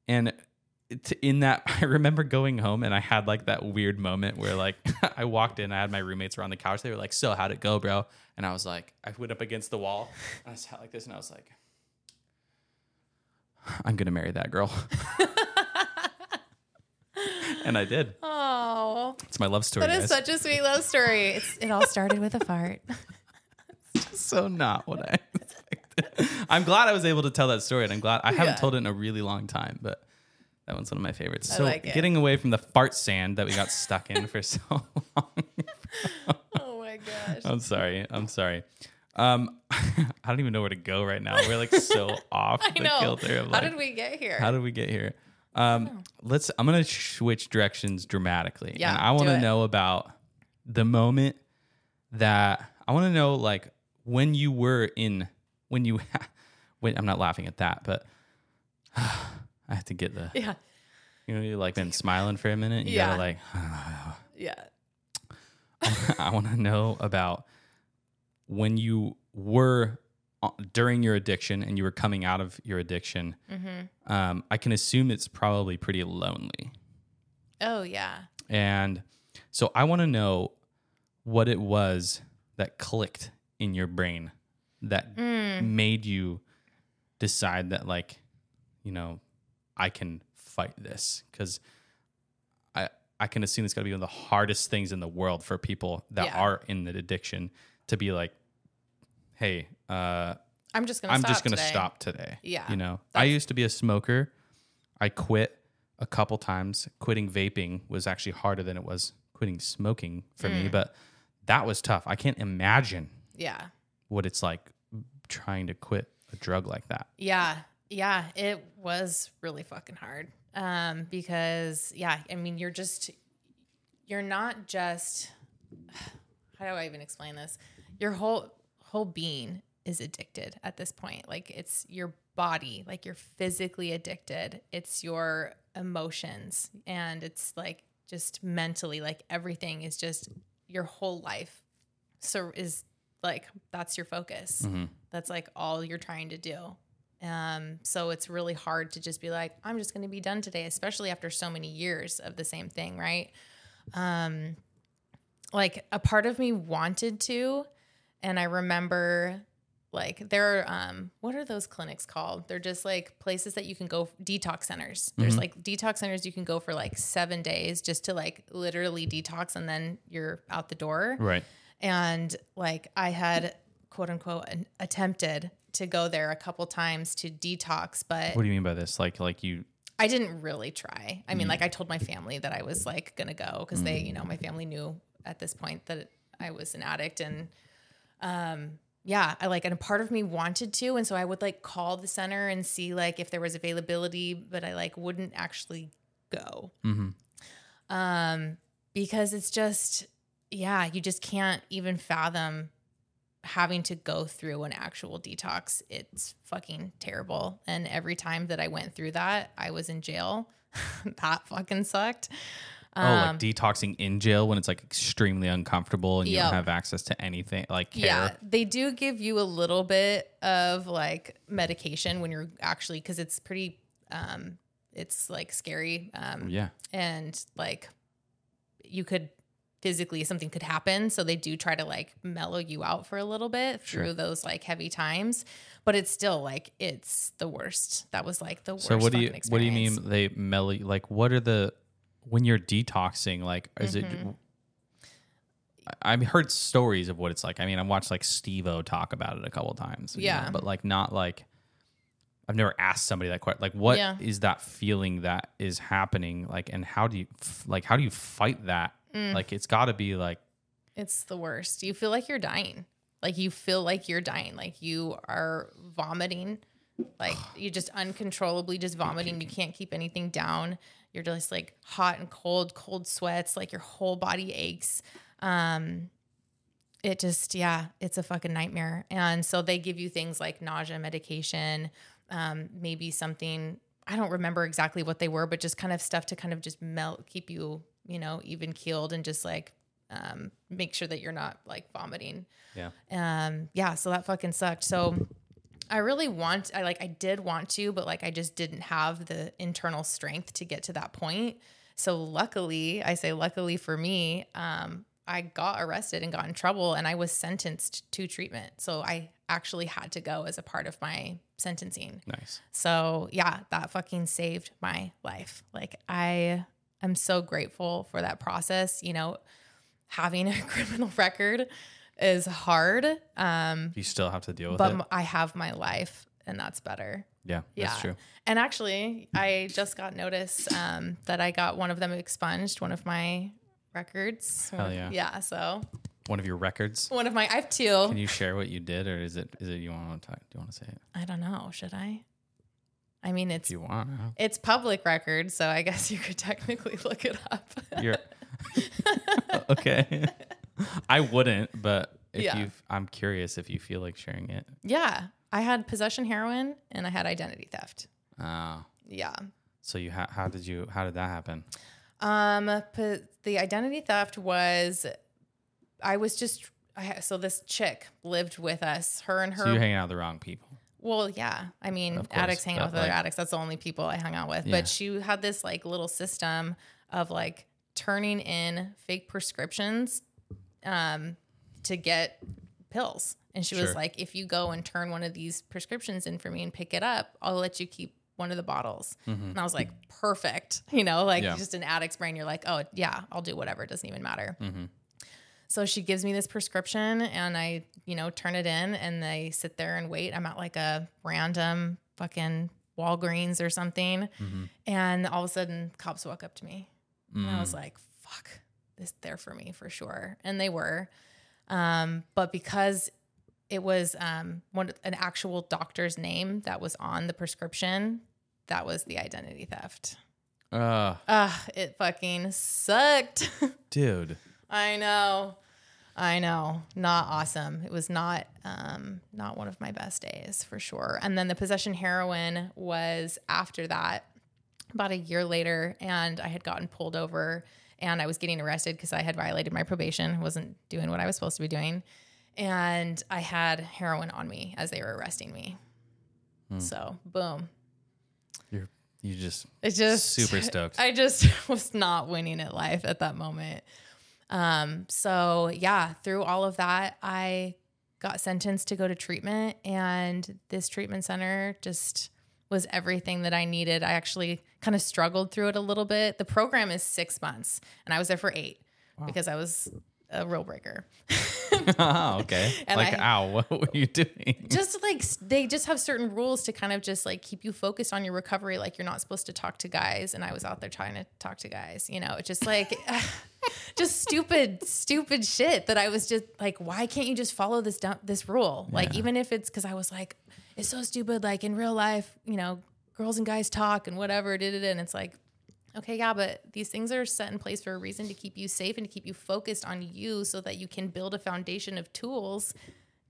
and in that I remember going home and I had like that weird moment where like I walked in, I had my roommates around the couch. They were like, "So, how'd it go, bro?" And I was like, I went up against the wall. And I sat like this, and I was like, "I'm gonna marry that girl," and I did. Oh, It's my love story. that is guys. such a sweet love story. It's, it all started with a fart. so not what I expected. I'm glad I was able to tell that story, and I'm glad I haven't Yeah. told it in a really long time, but that one's one of my favorites. So like it. getting away from the fart sand that we got stuck in for so long. Oh my gosh. I'm sorry. I'm sorry. Um, I don't even know where to go right now. We're like so off I the kilter of How did we get here? how did we get here? Um, let's. I'm gonna switch directions dramatically. Yeah, and I want to know about the moment that I want to know, like when you were in, when you, when I'm not laughing at that, but I have to get the, yeah. you know, you like been smiling for a minute. You Yeah. gotta like, Yeah. I want to know about when you were uh, during your addiction and you were coming out of your addiction. Mm-hmm. Um, I can assume it's probably pretty lonely. Oh yeah. And so I want to know what it was that clicked in your brain that Mm. made you decide that, like, you know, I can fight this because I I can assume it's got to be one of the hardest things in the world for people that Yeah. are in the addiction to be like, hey, uh, I'm just gonna. I'm stop just gonna today. stop today. Yeah, You know, I used to be a smoker. I quit a couple times. Quitting vaping was actually harder than it was quitting smoking for me, Mm. but that was tough. I can't imagine Yeah. what it's like trying to quit a drug like that. Yeah. Yeah. It was really fucking hard. Um, because yeah, I mean, you're just, you're not just, how do I even explain this? Your whole, whole being is addicted at this point. Like it's your body, like you're physically addicted. It's your emotions and it's like just mentally, like everything is just your whole life. So is like, that's your focus. That's like all you're trying to do. Um, so it's really hard to just be like, I'm just going to be done today, especially after so many years of the same thing, right? Um, like a part of me wanted to, and I remember like there are um what are those clinics called they're just like places that you can go detox centers there's like detox centers you can go for like seven days just to like literally detox and then you're out the door Right. and like I had quote unquote an, attempted to go there a couple times to detox, but What do you mean by this? Like, like you, I didn't really try. I mean, like I told my family that I was like gonna go because they, you know, my family knew at this point that I was an addict and um yeah, I like and a part of me wanted to and so I would like call the center and see like if there was availability, but I like wouldn't actually go. Um because it's just yeah, you just can't even fathom having to go through an actual detox. It's fucking terrible. And every time that I went through that, I was in jail. that fucking sucked. oh, Um, like detoxing in jail when it's like extremely uncomfortable and you Yep. don't have access to anything like care. Yeah, they do give you a little bit of like medication when you're actually because it's pretty, um, it's like scary, um, Yeah. and like you could physically something could happen, so they do try to like mellow you out for a little bit Sure. through those like heavy times, but it's still like it's the worst. That was like the worst. So what do you fucking what do you mean they mellow? you- Like what are the when you're detoxing? Like is Mm-hmm. it? I've heard stories of what it's like. I mean, I watched like Steve-O talk about it a couple times. you Yeah. know, but like not like I've never asked somebody that question. Like, what is Yeah. that feeling that is happening? Like, and how do you f- like how do you fight that? Mm. Like, it's got to be like It's the worst. You feel like you're dying. Like you feel like you're dying. Like you are vomiting. Like you just uncontrollably just vomiting. You can't keep anything down. You're just like hot and cold, cold sweats. Like your whole body aches. Um, it just yeah, it's a fucking nightmare. And so they give you things like nausea medication, um, maybe something. I don't remember exactly what they were, but just kind of stuff to kind of just melt, keep you, you know, even keeled and just like um, make sure that you're not like vomiting. yeah. Um, yeah, so that fucking sucked. So I really want I like I did want to, but like I just didn't have the internal strength to get to that point. So luckily, I say luckily for me, um, I got arrested and got in trouble and I was sentenced to treatment. So I actually had to go as a part of my sentencing. Nice. So yeah, that fucking saved my life. Like I am so grateful for that process. You know, having a criminal record is hard. Um, You still have to deal with it. but it. m- I have my life and that's better. yeah, Yeah. that's true. And actually, I just got notice um, that I got one of them expunged, one of my records. Hell yeah. Yeah. So One of your records. one of my, I have two. Can you share what you did, or is it is it you want to talk? Do you want to say it? I don't know. Should I? I mean, it's If you want, it's public record, so I guess you could technically look it up. you're okay. I wouldn't, but if Yeah. you, I'm curious if you feel like sharing it. yeah, I had possession heroin and I had identity theft. Uh, Yeah. so you ha- how did you how did that happen? Um, po- the identity theft was, I was just, I ha- so this chick lived with us. Her and her. So you're hanging out with the wrong people. Well, yeah. I mean, addicts hang out with other like- addicts. That's the only people I hung out with. Yeah. But she had this like little system of like turning in fake prescriptions, um, to get pills. And she was like, if you go and turn one of these prescriptions in for me and pick it up, I'll let you keep one of the bottles. And I was like, perfect. You know, like Mm-hmm. Yeah. just an addict's brain. You're like, oh, yeah, I'll do whatever. It doesn't even matter. Mm-hmm. So she gives me this prescription and I, you know, turn it in and they sit there and wait. I'm at like a random fucking Walgreens or something. Mm-hmm. And all of a sudden, cops walk up to me. And I Mm. was like, fuck, this they're for me for sure. And they were. Um, but because it was um, one an actual doctor's name that was on the prescription, that was the identity theft. Uh, Ah, it fucking sucked. dude. I know. I know. Not awesome. It was not um not one of my best days for sure. And then the possession heroin was after that about a year later and I had gotten pulled over and I was getting arrested because I had violated my probation, wasn't doing what I was supposed to be doing. And I had heroin on me as they were arresting me. So, boom. You're you just It just super stoked. I just was not winning at life at that moment. Um, so yeah, through all of that, I got sentenced to go to treatment, and this treatment center just was everything that I needed. I actually kind of struggled through it a little bit. The program is six months, and I was there for eight because I was a rule breaker. oh, okay. And like, I- ow, what were you doing? just like they just have certain rules to kind of just like keep you focused on your recovery like you're not supposed to talk to guys and i was out there trying to talk to guys you know it's just like just stupid stupid shit that i was just like why can't you just follow this dumb, this rule like even if it's because i was like it's so stupid like in real life you know girls and guys talk and whatever da, da. and it's like Okay, yeah, but these things are set in place for a reason to keep you safe and to keep you focused on you so that you can build a foundation of tools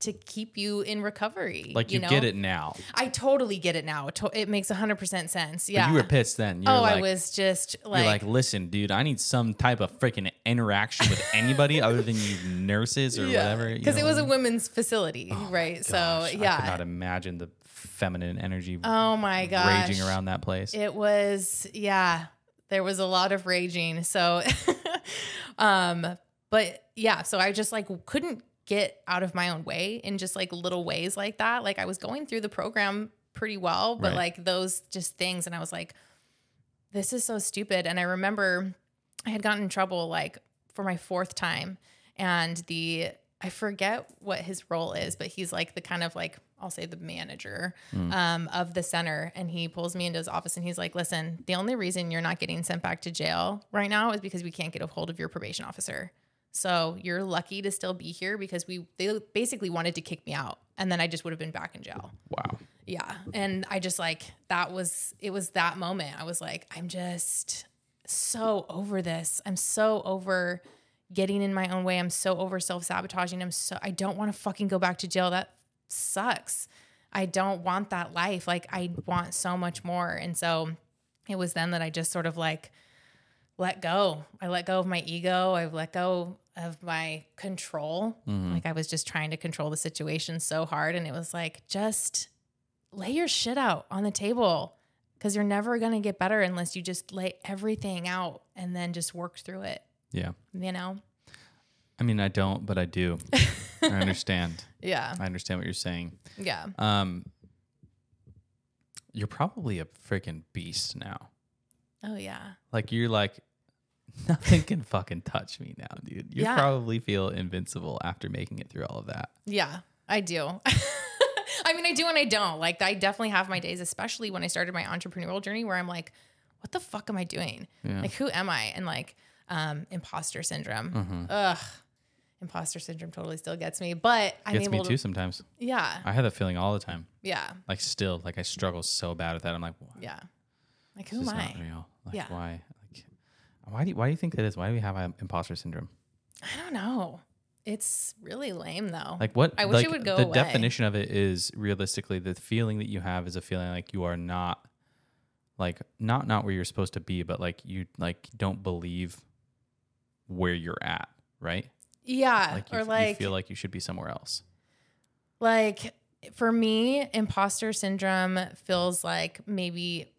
to keep you in recovery. Like you, know? get it now. I totally get it now. It, makes 100% sense. Yeah. But you were pissed then. You oh, like, I was just You're like, like, listen, dude, I need some type of freaking interaction with anybody other than you nurses or whatever. Because it was a women's facility, oh right? so, Gosh, I could yeah. not imagine the feminine energy Oh my gosh. raging around that place. It was, yeah, there was a lot of raging. So, um, but yeah, so I just like couldn't get out of my own way in just like little ways like that. Like I was going through the program pretty well, but Right. like those just things. And I was like, this is so stupid. And I remember I had gotten in trouble like for my fourth time. And the, I forget what his role is, but he's like the kind of like, I'll say the manager um, of the center. And he pulls me into his office and he's like, listen, the only reason you're not getting sent back to jail right now is because we can't get a hold of your probation officer. So you're lucky to still be here because we, they basically wanted to kick me out. And then I just would have been back in jail. wow. Yeah. And I just like, that was, it was that moment. I was like, I'm just so over this. I'm so over getting in my own way. I'm so over self sabotaging. I'm so, I don't want to fucking go back to jail. That sucks. I don't want that life. Like, I want so much more. And so it was then that I just sort of like let go. I let go of my ego. I let go of my control. Mm-hmm. Like, I was just trying to control the situation so hard. And it was like, just lay your shit out on the table because you're never going to get better unless you just lay everything out and then just work through it, Yeah. you know? I mean, I don't, but I do. I understand. Yeah. I understand what you're saying. Yeah. Um, you're probably a freaking beast now. Oh, yeah. Like you're like nothing can fucking touch me now, dude. You Yeah. probably feel invincible after making it through all of that. Yeah, I do. I mean, I do and I don't. Like, I definitely have my days, especially when I started my entrepreneurial journey, where I'm like, what the fuck am I doing? Yeah. Like, who am I? And like, um, imposter syndrome. Mm-hmm. Ugh. Imposter syndrome totally still gets me, but I'm Gets me too to. sometimes. Yeah. I have that feeling all the time. Yeah. Like still, like I struggle so bad with that. I'm like, "Wha- Yeah. Like, this am not I? real. Like Yeah. why? Like why do you, why do you think that is? Why do we have um, imposter syndrome? I don't know. It's really lame though. Like what? I wish it would go The away. definition of it is realistically the feeling that you have is a feeling like you are not, like not not where you're supposed to be, but like you like don't believe where you're at, right? Yeah. Like you, or like, you feel like you should be somewhere else. Like for me, imposter syndrome feels like maybe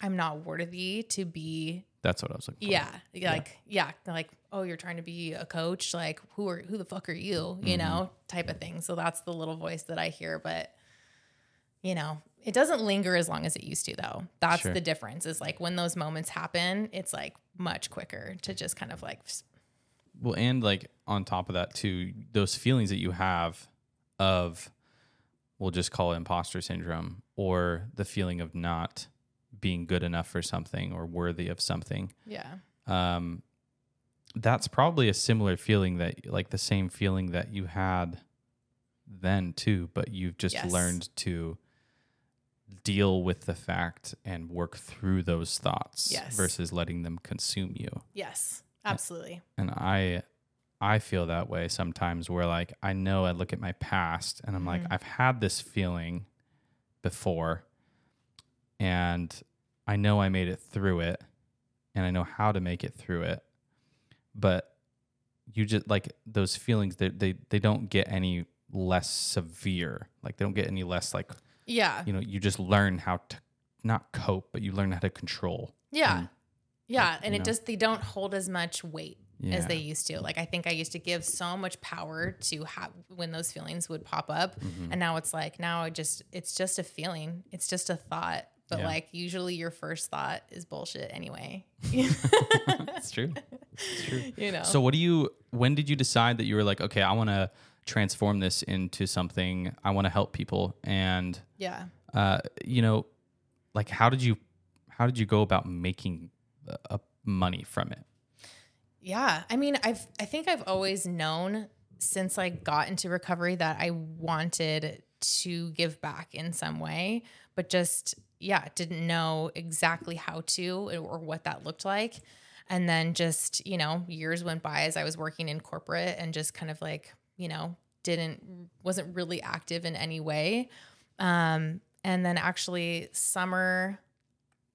I'm not worthy to be That's what I was looking for. yeah, like yeah, like oh, you're trying to be a coach, like who are who the fuck are you, you Mm-hmm. know, type of thing. So that's the little voice that I hear, but you know, it doesn't linger as long as it used to though. That's Sure. the difference. Is like when those moments happen, it's like much quicker to just kind of like Well, and like on top of that too, those feelings that you have of, we'll just call it imposter syndrome, or the feeling of not being good enough for something or worthy of something. yeah. Um, that's probably a similar feeling that, like the same feeling that you had then too, but you've just Yes. learned to deal with the fact and work through those thoughts Yes. versus letting them consume you Yes. Absolutely. and i i feel that way sometimes where like i know i look at my past and i'm like Mm-hmm. i've had this feeling before and i know i made it through it and i know how to make it through it but you just like those feelings they they, they don't get any less severe like they don't get any less like Yeah. you know you just learn how to not cope but you learn how to control Yeah. Yeah. like, And it know. just, they don't hold as much weight as they used to. Like, I think I used to give so much power to have when those feelings would pop up. Mm-hmm. And now it's like, now I just, it's just a feeling, it's just a thought. But Yeah. like, usually your first thought is bullshit anyway. it's true it's true you know? So what do you when did you decide that you were like, okay, I want to transform this into something I want to help people and yeah. uh you know like how did you how did you go about making uh, money from it? Yeah. I mean, I've I think I've always known since I got into recovery that I wanted to give back in some way, but just yeah, didn't know exactly how to or what that looked like. And then just, you know, years went by as I was working in corporate and just kind of like, you know, didn't wasn't really active in any way. Um and then actually summer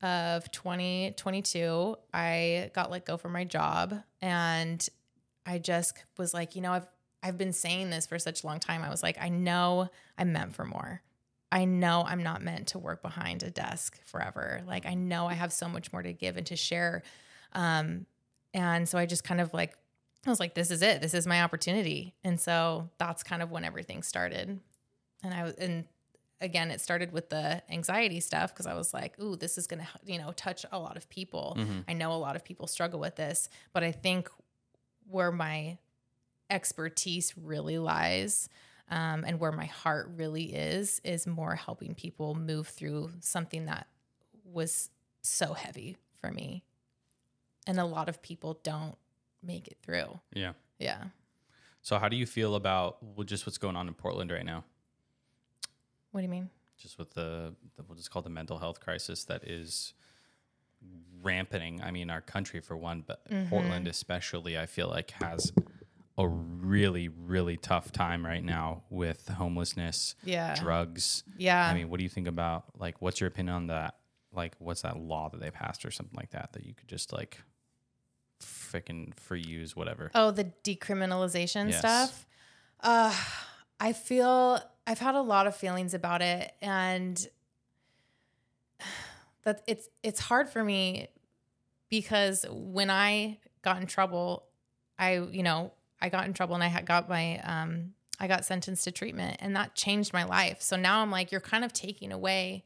of 2022, I got let go from my job and I just was like, you know, I've I've been saying this for such a long time. I was like, I know I'm meant for more. I know I'm not meant to work behind a desk forever. Like I know I have so much more to give and to share. Um and so I just kind of like I was like this is it. This is my opportunity. And so that's kind of when everything started. And I was and again it started with the anxiety stuff because I was like, ooh, this is going to, you know, touch a lot of people. I know a lot of people struggle with this, but I think where my expertise really lies um, and where my heart really is is more helping people move through something that was so heavy for me and a lot of people don't make it through Yeah. yeah So how do you feel about just what's going on in Portland right now? What do you mean Just with the, the what's called the mental health crisis that is rampanting. I mean, our country for one, but Mm-hmm. Portland especially, I feel like has a really, really tough time right now with homelessness, yeah drugs. yeah I mean, what do you think about like what's your opinion on that? Like, what's that law that they passed or something like that that you could just like freaking free use whatever? Oh, the decriminalization Yes. stuff. Uh, I feel I've had a lot of feelings about it, and that it's it's hard for me because when I got in trouble, I you know I got in trouble and I had got my um I got sentenced to treatment and that changed my life. So now I'm like, you're kind of taking away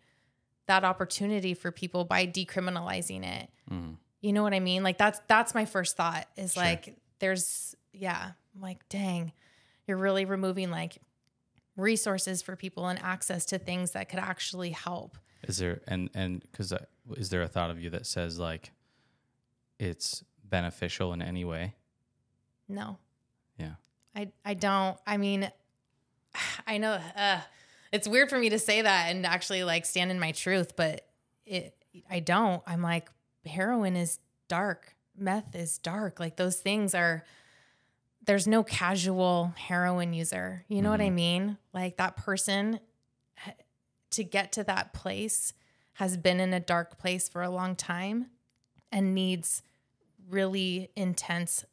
that opportunity for people by decriminalizing it. Mm. You know what I mean? Like that's that's my first thought is Sure. like there's yeah, I'm like dang, you're really removing like resources for people and access to things that could actually help. Is there and and because uh, is there a thought of you that says like it's beneficial in any way? No. Yeah. I I don't. I mean, I know uh, it's weird for me to say that and actually like stand in my truth, but it I don't. I'm like heroin is dark, meth is dark. Like those things are. There's no casual heroin user. You know what I Mhm. mean? Like that person to get to that place has been in a dark place for a long time and needs really intense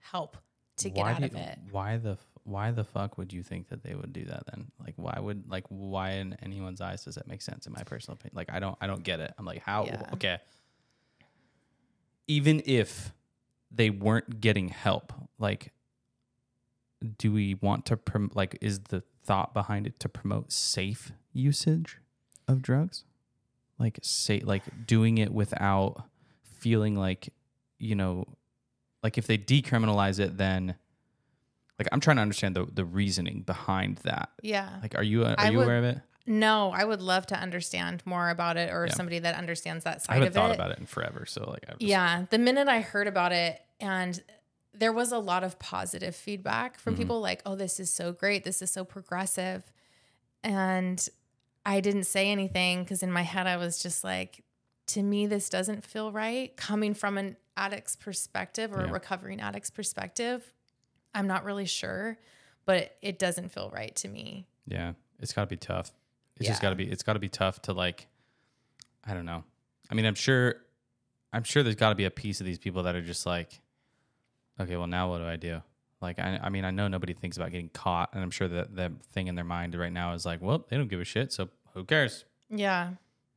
help to get why out of you- it. Why the why the fuck would you think that they would do that then? Like why would like why in anyone's eyes does that make sense in my personal opinion? Like I don't I don't get it. I'm like how Yeah. okay. Even if they weren't getting help, like do we want to prom- like is the thought behind it to promote safe usage of drugs? Like say like doing it without feeling like you know like if they decriminalize it then like i'm trying to understand the, the reasoning behind that Yeah. like are you uh, are I you would- aware of it no, I would love to understand more about it or Yeah. somebody that understands that i side haven't of thought it. about it in forever so like I've just, Yeah. The minute I heard about it and there was a lot of positive feedback from Mhm. people like, oh, this is so great. This is so progressive. And I didn't say anything because in my head, I was just like, to me, this doesn't feel right. Coming from an addict's perspective or Yeah. a recovering addict's perspective, I'm not really sure, but it doesn't feel right to me. yeah it's got to be tough it's just got to be it's got to be tough to like i don't know i mean i'm sure i'm sure there's got to be a piece of these people that are just like okay well now what do i do like I, I mean i know nobody thinks about getting caught and i'm sure that the thing in their mind right now is like well they don't give a shit so who cares Yeah.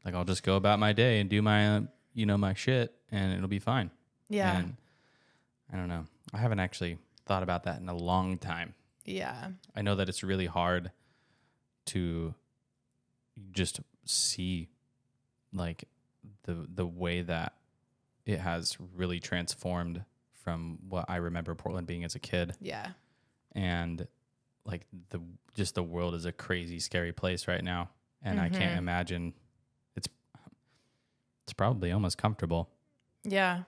like I'll just go about my day and do my uh, you know my shit and it'll be fine. Yeah. And I don't know. I haven't actually thought about that in a long time. yeah. I know that it's really hard to just see like the the way that it has really transformed from what I remember Portland being as a kid Yeah. and like the just the world is a crazy scary place right now and I can't Mhm. imagine it's it's probably almost comfortable Yeah.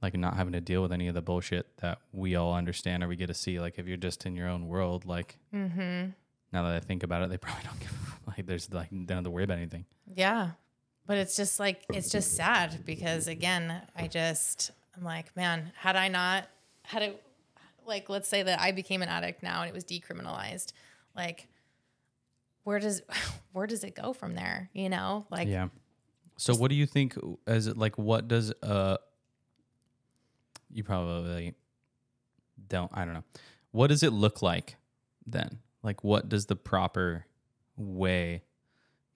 like not having to deal with any of the bullshit that we all understand or we get to see like if you're just in your own world like Mm-hmm. now that I think about it they probably don't give like there's like they don't have to worry about anything Yeah. But it's just like it's just sad because again, I just I'm like, man, had I not had it like let's say that I became an addict now and it was decriminalized, like where does where does it go from there? You know? Like yeah so what do you think as it like what does uh you probably don't i don't know what does it look like then like what does the proper way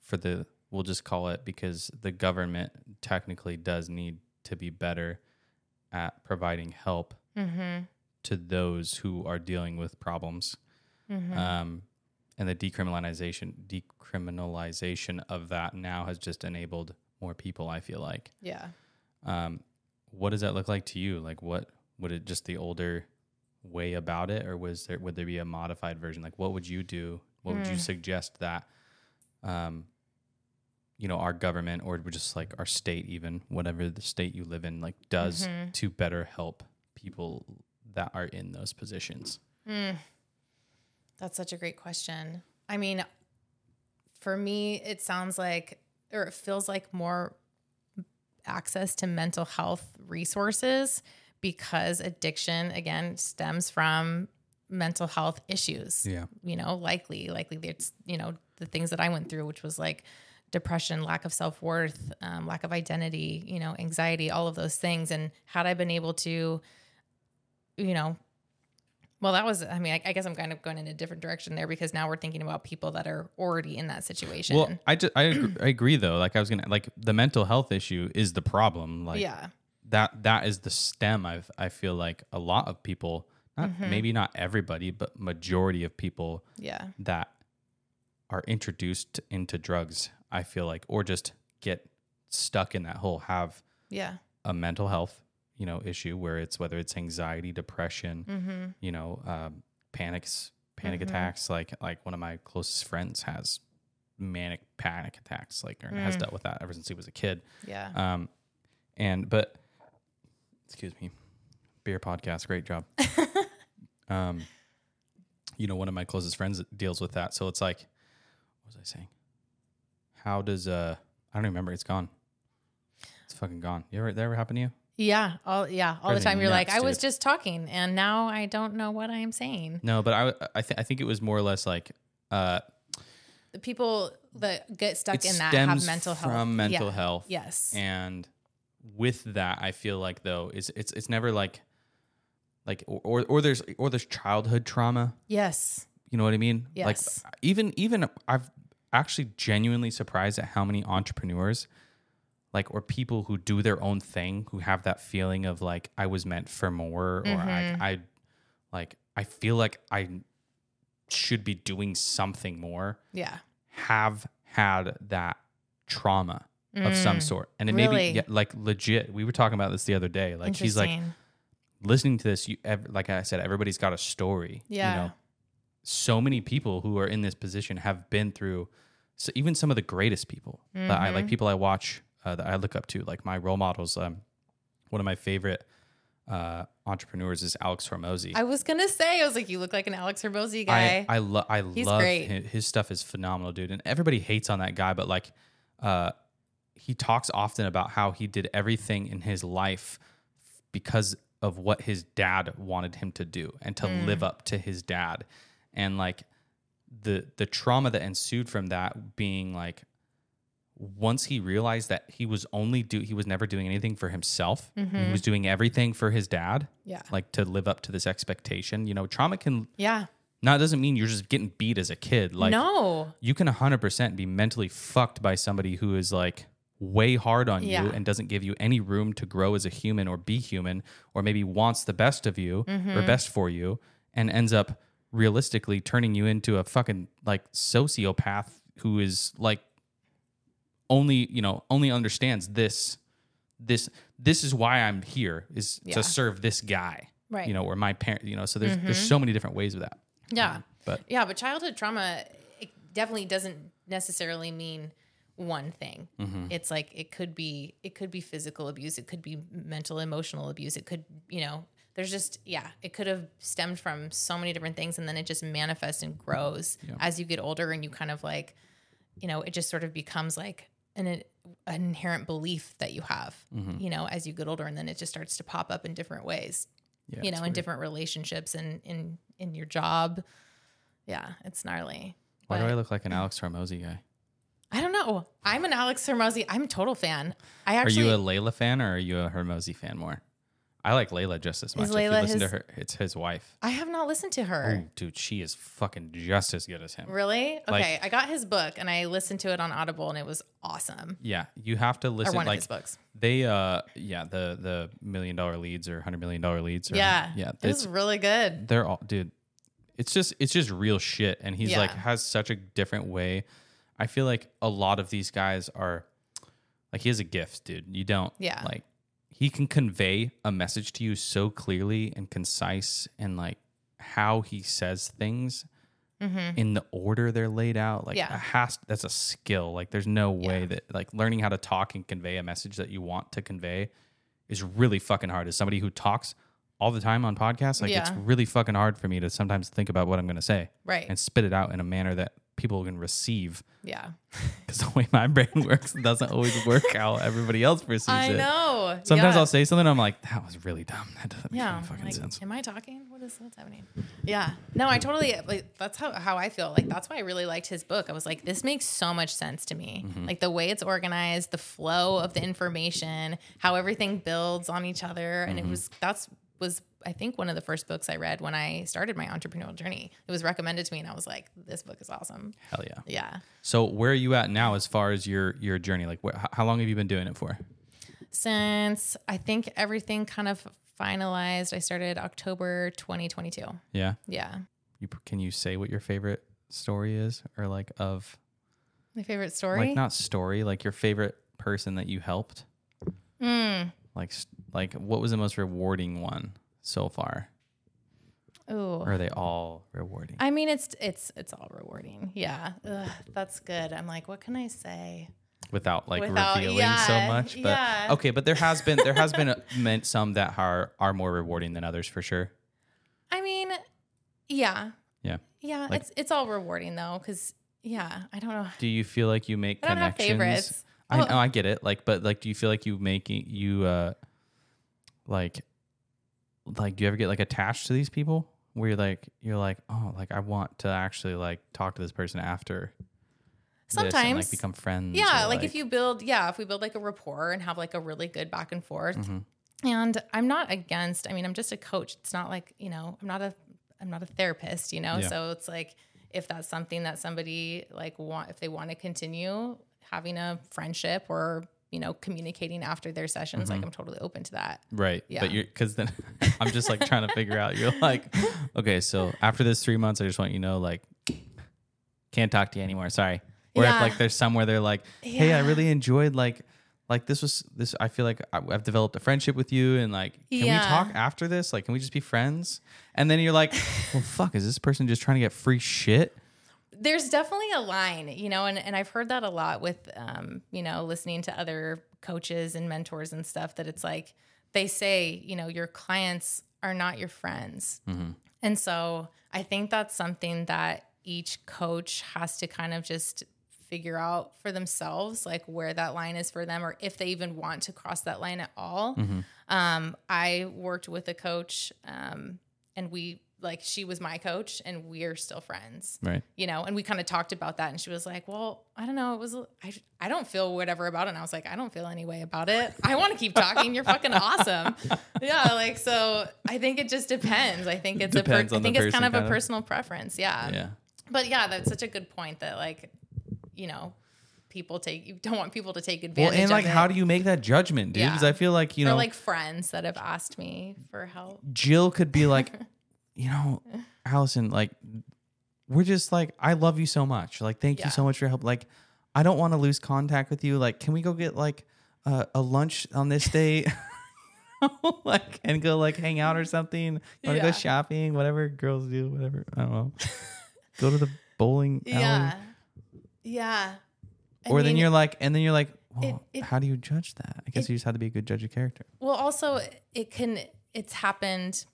for the we'll just call it because the government technically does need to be better at providing help mm-hmm. to those who are dealing with problems Mm-hmm. um, and the decriminalization decriminalization of that now has just enabled more people i feel like yeah. um, what does that look like to you like what would it just the older way about it or was there would there be a modified version like what would you do what would you Mm. suggest that um, you know our government or just like our state even whatever the state you live in like does Mhm. to better help people that are in those positions Mm. That's such a great question. I mean, for me, it sounds like, or it feels like more access to mental health resources because addiction, again, stems from mental health issues. yeah You know, likely, likely it's, you know, the things that I went through, which was like depression, lack of self worth, um, lack of identity, you know, anxiety, all of those things. And had I been able to, you know, Well, that was, I mean, I, I guess I'm kind of going in a different direction there because now we're thinking about people that are already in that situation. Well, I just I, agree, I agree though. Like I was gonna like the mental health issue is the problem. Like yeah. that that is the stem. I've I feel like a lot of people, not Mm-hmm. maybe not everybody, but majority of people Yeah. that are introduced into drugs, I feel like, or just get stuck in that hole, have Yeah. a mental health, you know, issue where it's whether it's anxiety, depression, Mm-hmm. you know, um, panics, panic attacks. Like like one of my closest friends has manic panic attacks, like or has dealt with that ever since he was a kid. Yeah. Um, and but excuse me, beer podcast, great job. um, you know, one of my closest friends deals with that, so it's like, what was I saying? How does uh, I don't remember. It's gone. It's fucking gone. You ever that ever happen to you? yeah. All, yeah. All the time. You're like, nuts, I was dude. just talking and now I don't know what I am saying. No, but I I, th- I think it was more or less like uh, The people that get stuck in that have mental health. from mental Yeah. health. Yes. and with that i feel like though is it's it's never like like or or there's or there's childhood trauma yes. you know what i mean Yes. like even even i've actually genuinely surprised at how many entrepreneurs like or people who do their own thing who have that feeling of like i was meant for more or Mm-hmm. I, I like i feel like i should be doing something more Yeah. have had that trauma of some sort. And it may Mm. Be yeah, like legit. We were talking about this the other day. Like she's like listening to this. You, ev- like I said, everybody's got a story. Yeah. You know, so many people who are in this position have been through. So even some of the greatest people that I Mm-hmm. like, people I watch uh, that I look up to, like my role models. Um, one of my favorite uh, entrepreneurs is Alex Hormozi. I was gonna say, I was like, you look like an Alex Hormozi I guy. I, lo- I He's love great. His, his stuff is phenomenal, dude. And everybody hates on that guy, but like, uh, he talks often about how he did everything in his life because of what his dad wanted him to do and to Mm. live up to his dad, and like the the trauma that ensued from that being like once he realized that he was only do he was never doing anything for himself Mm-hmm. he was doing everything for his dad yeah. like to live up to this expectation you know trauma can Yeah. now, it doesn't mean you're just getting beat as a kid. Like, no. you can 100% be mentally fucked by somebody who is like way hard on Yeah. you and doesn't give you any room to grow as a human or be human, or maybe wants the best of you Mm-hmm. or best for you and ends up realistically turning you into a fucking like sociopath who is like only, you know, only understands this. This this is why I'm here is Yeah. to serve this guy, Right. You know, or my parent, you know. So there's there's so many different ways of that. Yeah. But Yeah, but childhood trauma it definitely doesn't necessarily mean one thing. Mm-hmm. It's like it could be it could be physical abuse, it could be mental emotional abuse, it could, you know, there's just yeah, it could have stemmed from so many different things and then it just manifests and grows as you get older and you kind of like you know, it just sort of becomes like an, an inherent belief that you have, Mm-hmm. you know, as you get older and then it just starts to pop up in different ways yeah, you know, in weird. different relationships and in in your job. Yeah, it's gnarly. Why do I look like an Alex Hormozi guy? I don't know. I'm an Alex Hormozi. I'm a total fan. I Are you a Leila fan or are you a Hormozi fan more? I like Leila just as much. Is if you Leila listen to his- her, it's his wife. I have not listened to her. Oh, dude, she is fucking just as good as him. Really? Like- Okay, I got his book and I listened to it on Audible and it was awesome. Yeah, you have to listen. one like of his books. they, uh, yeah, the the million dollar leads or hundred million dollar leads. Or, Yeah. yeah, It was it's really good. they're all, dude. It's just it's just real shit, and he's like has such a different way. I feel like a lot of these guys are like he has a gift, dude. You don't, Yeah. like he can convey a message to you so clearly and concise, and like how he says things in the order they're laid out. Like Mm-hmm. Yeah. a has that's a skill. Like there's no way Yeah. that like learning how to talk and convey a message that you want to convey is really fucking hard. As somebody who talks all the time on podcasts, like it's really fucking hard for me to sometimes think about what I'm going to say Right. and spit it out in a manner that people can receive. yeah. Because the way my brain works doesn't always work how everybody else perceives I it. know. Sometimes Yeah. I'll say something, I'm like, that was really dumb. That doesn't make any fucking like, sense. Am I talking? What is what's happening? Yeah. No, I totally like that's how, how I feel. Like that's why I really liked his book. I was like, this makes so much sense to me. Mm-hmm. Like the way it's organized, the flow of the information, how everything builds on each other. And Mm-hmm. it was that's was I think one of the first books I read when I started my entrepreneurial journey. It was recommended to me and I was like, this book is awesome. Hell yeah. Yeah. So where are you at now as far as your your journey? Like, wh- how long have you been doing it for? Since I think everything kind of finalized, I started October 2022. Yeah. Yeah. You can you say what your favorite story is, or like of My favorite story. like not story, like your favorite person that you helped? Mm. Like like what was the most rewarding one so far? Ooh. Or are they all rewarding? I mean, it's it's it's all rewarding. Yeah, Ugh, that's good. I'm like, what can I say? without like Without- revealing yeah, so much. But yeah. okay, but there has been there has been meant some that are are more rewarding than others for sure. I mean, yeah, Yeah. yeah. Like- it's it's all rewarding though, because yeah, I don't know. Do you feel like you make I don't have connections? favorites. I Well- know I get it. Like, but like, do you feel like you making you uh like like do you ever get like attached to these people where you're like you're like oh like I want to actually like talk to this person after this and Sometimes, like become friends. yeah, or, like, if you build, yeah, if we build like a rapport and have like a really good back and forth. Mhm. And I'm not against. I mean, I'm just a coach. It's not like you know, I'm not a, I'm not a therapist. You know, Yeah. so it's like if that's something that somebody like want, if they want to continue having a friendship or you know communicating after their sessions, like mm-hmm. I'm totally open to that. Right. Yeah. But you're because then I'm just like trying to figure out. You're like, okay, so after this three months, I just want you to know, like, can't talk to you anymore. Sorry. Or if like there's somewhere they're like, hey, I really enjoyed like, like this was this. I feel like I've developed a friendship with you, and like, can we talk after this? Like, can we just be friends? And then you're like, well, fuck, is this person just trying to get free shit? There's definitely a line, you know, and, and I've heard that a lot with, um, you know, listening to other coaches and mentors and stuff that it's like they say, you know, your clients are not your friends. And so I think that's something that each coach has to kind of just figure out for themselves, like where that line is for them, or if they even want to cross that line at all. Um, I worked with a coach, um, and we like she was my coach, and we are still friends Right. you know, and we kind of talked about that. And she was like, well, I don't know. It was, I, I don't feel whatever about it. And I was like, I don't feel any way about it. I want to keep talking. You're fucking awesome. Yeah. Like, so I think it just depends. I think it's Depends a, per- I think it's kind of a kind of. personal preference. Yeah. Yeah. But yeah, that's such a good point that like, you know, people take, you don't want people to take advantage Well, and like, how do you make that judgment, dude? Yeah. Because I feel like you or know, like friends that have asked me for help. Jill could be like, you know, Alicen, like, we're just like, I love you so much. Like, thank Yeah. you so much for your help. Like, I don't want to lose contact with you. Like, can we go get like uh, a lunch on this date? like, and go like hang out or something? Want to go shopping? Whatever girls do, whatever. I don't know. go to the bowling alley. Yeah. Yeah. I Or then you're like, and then you're like, well, it- how do you judge that? I guess you just have to be a good judge of character. Well, also it can it's happened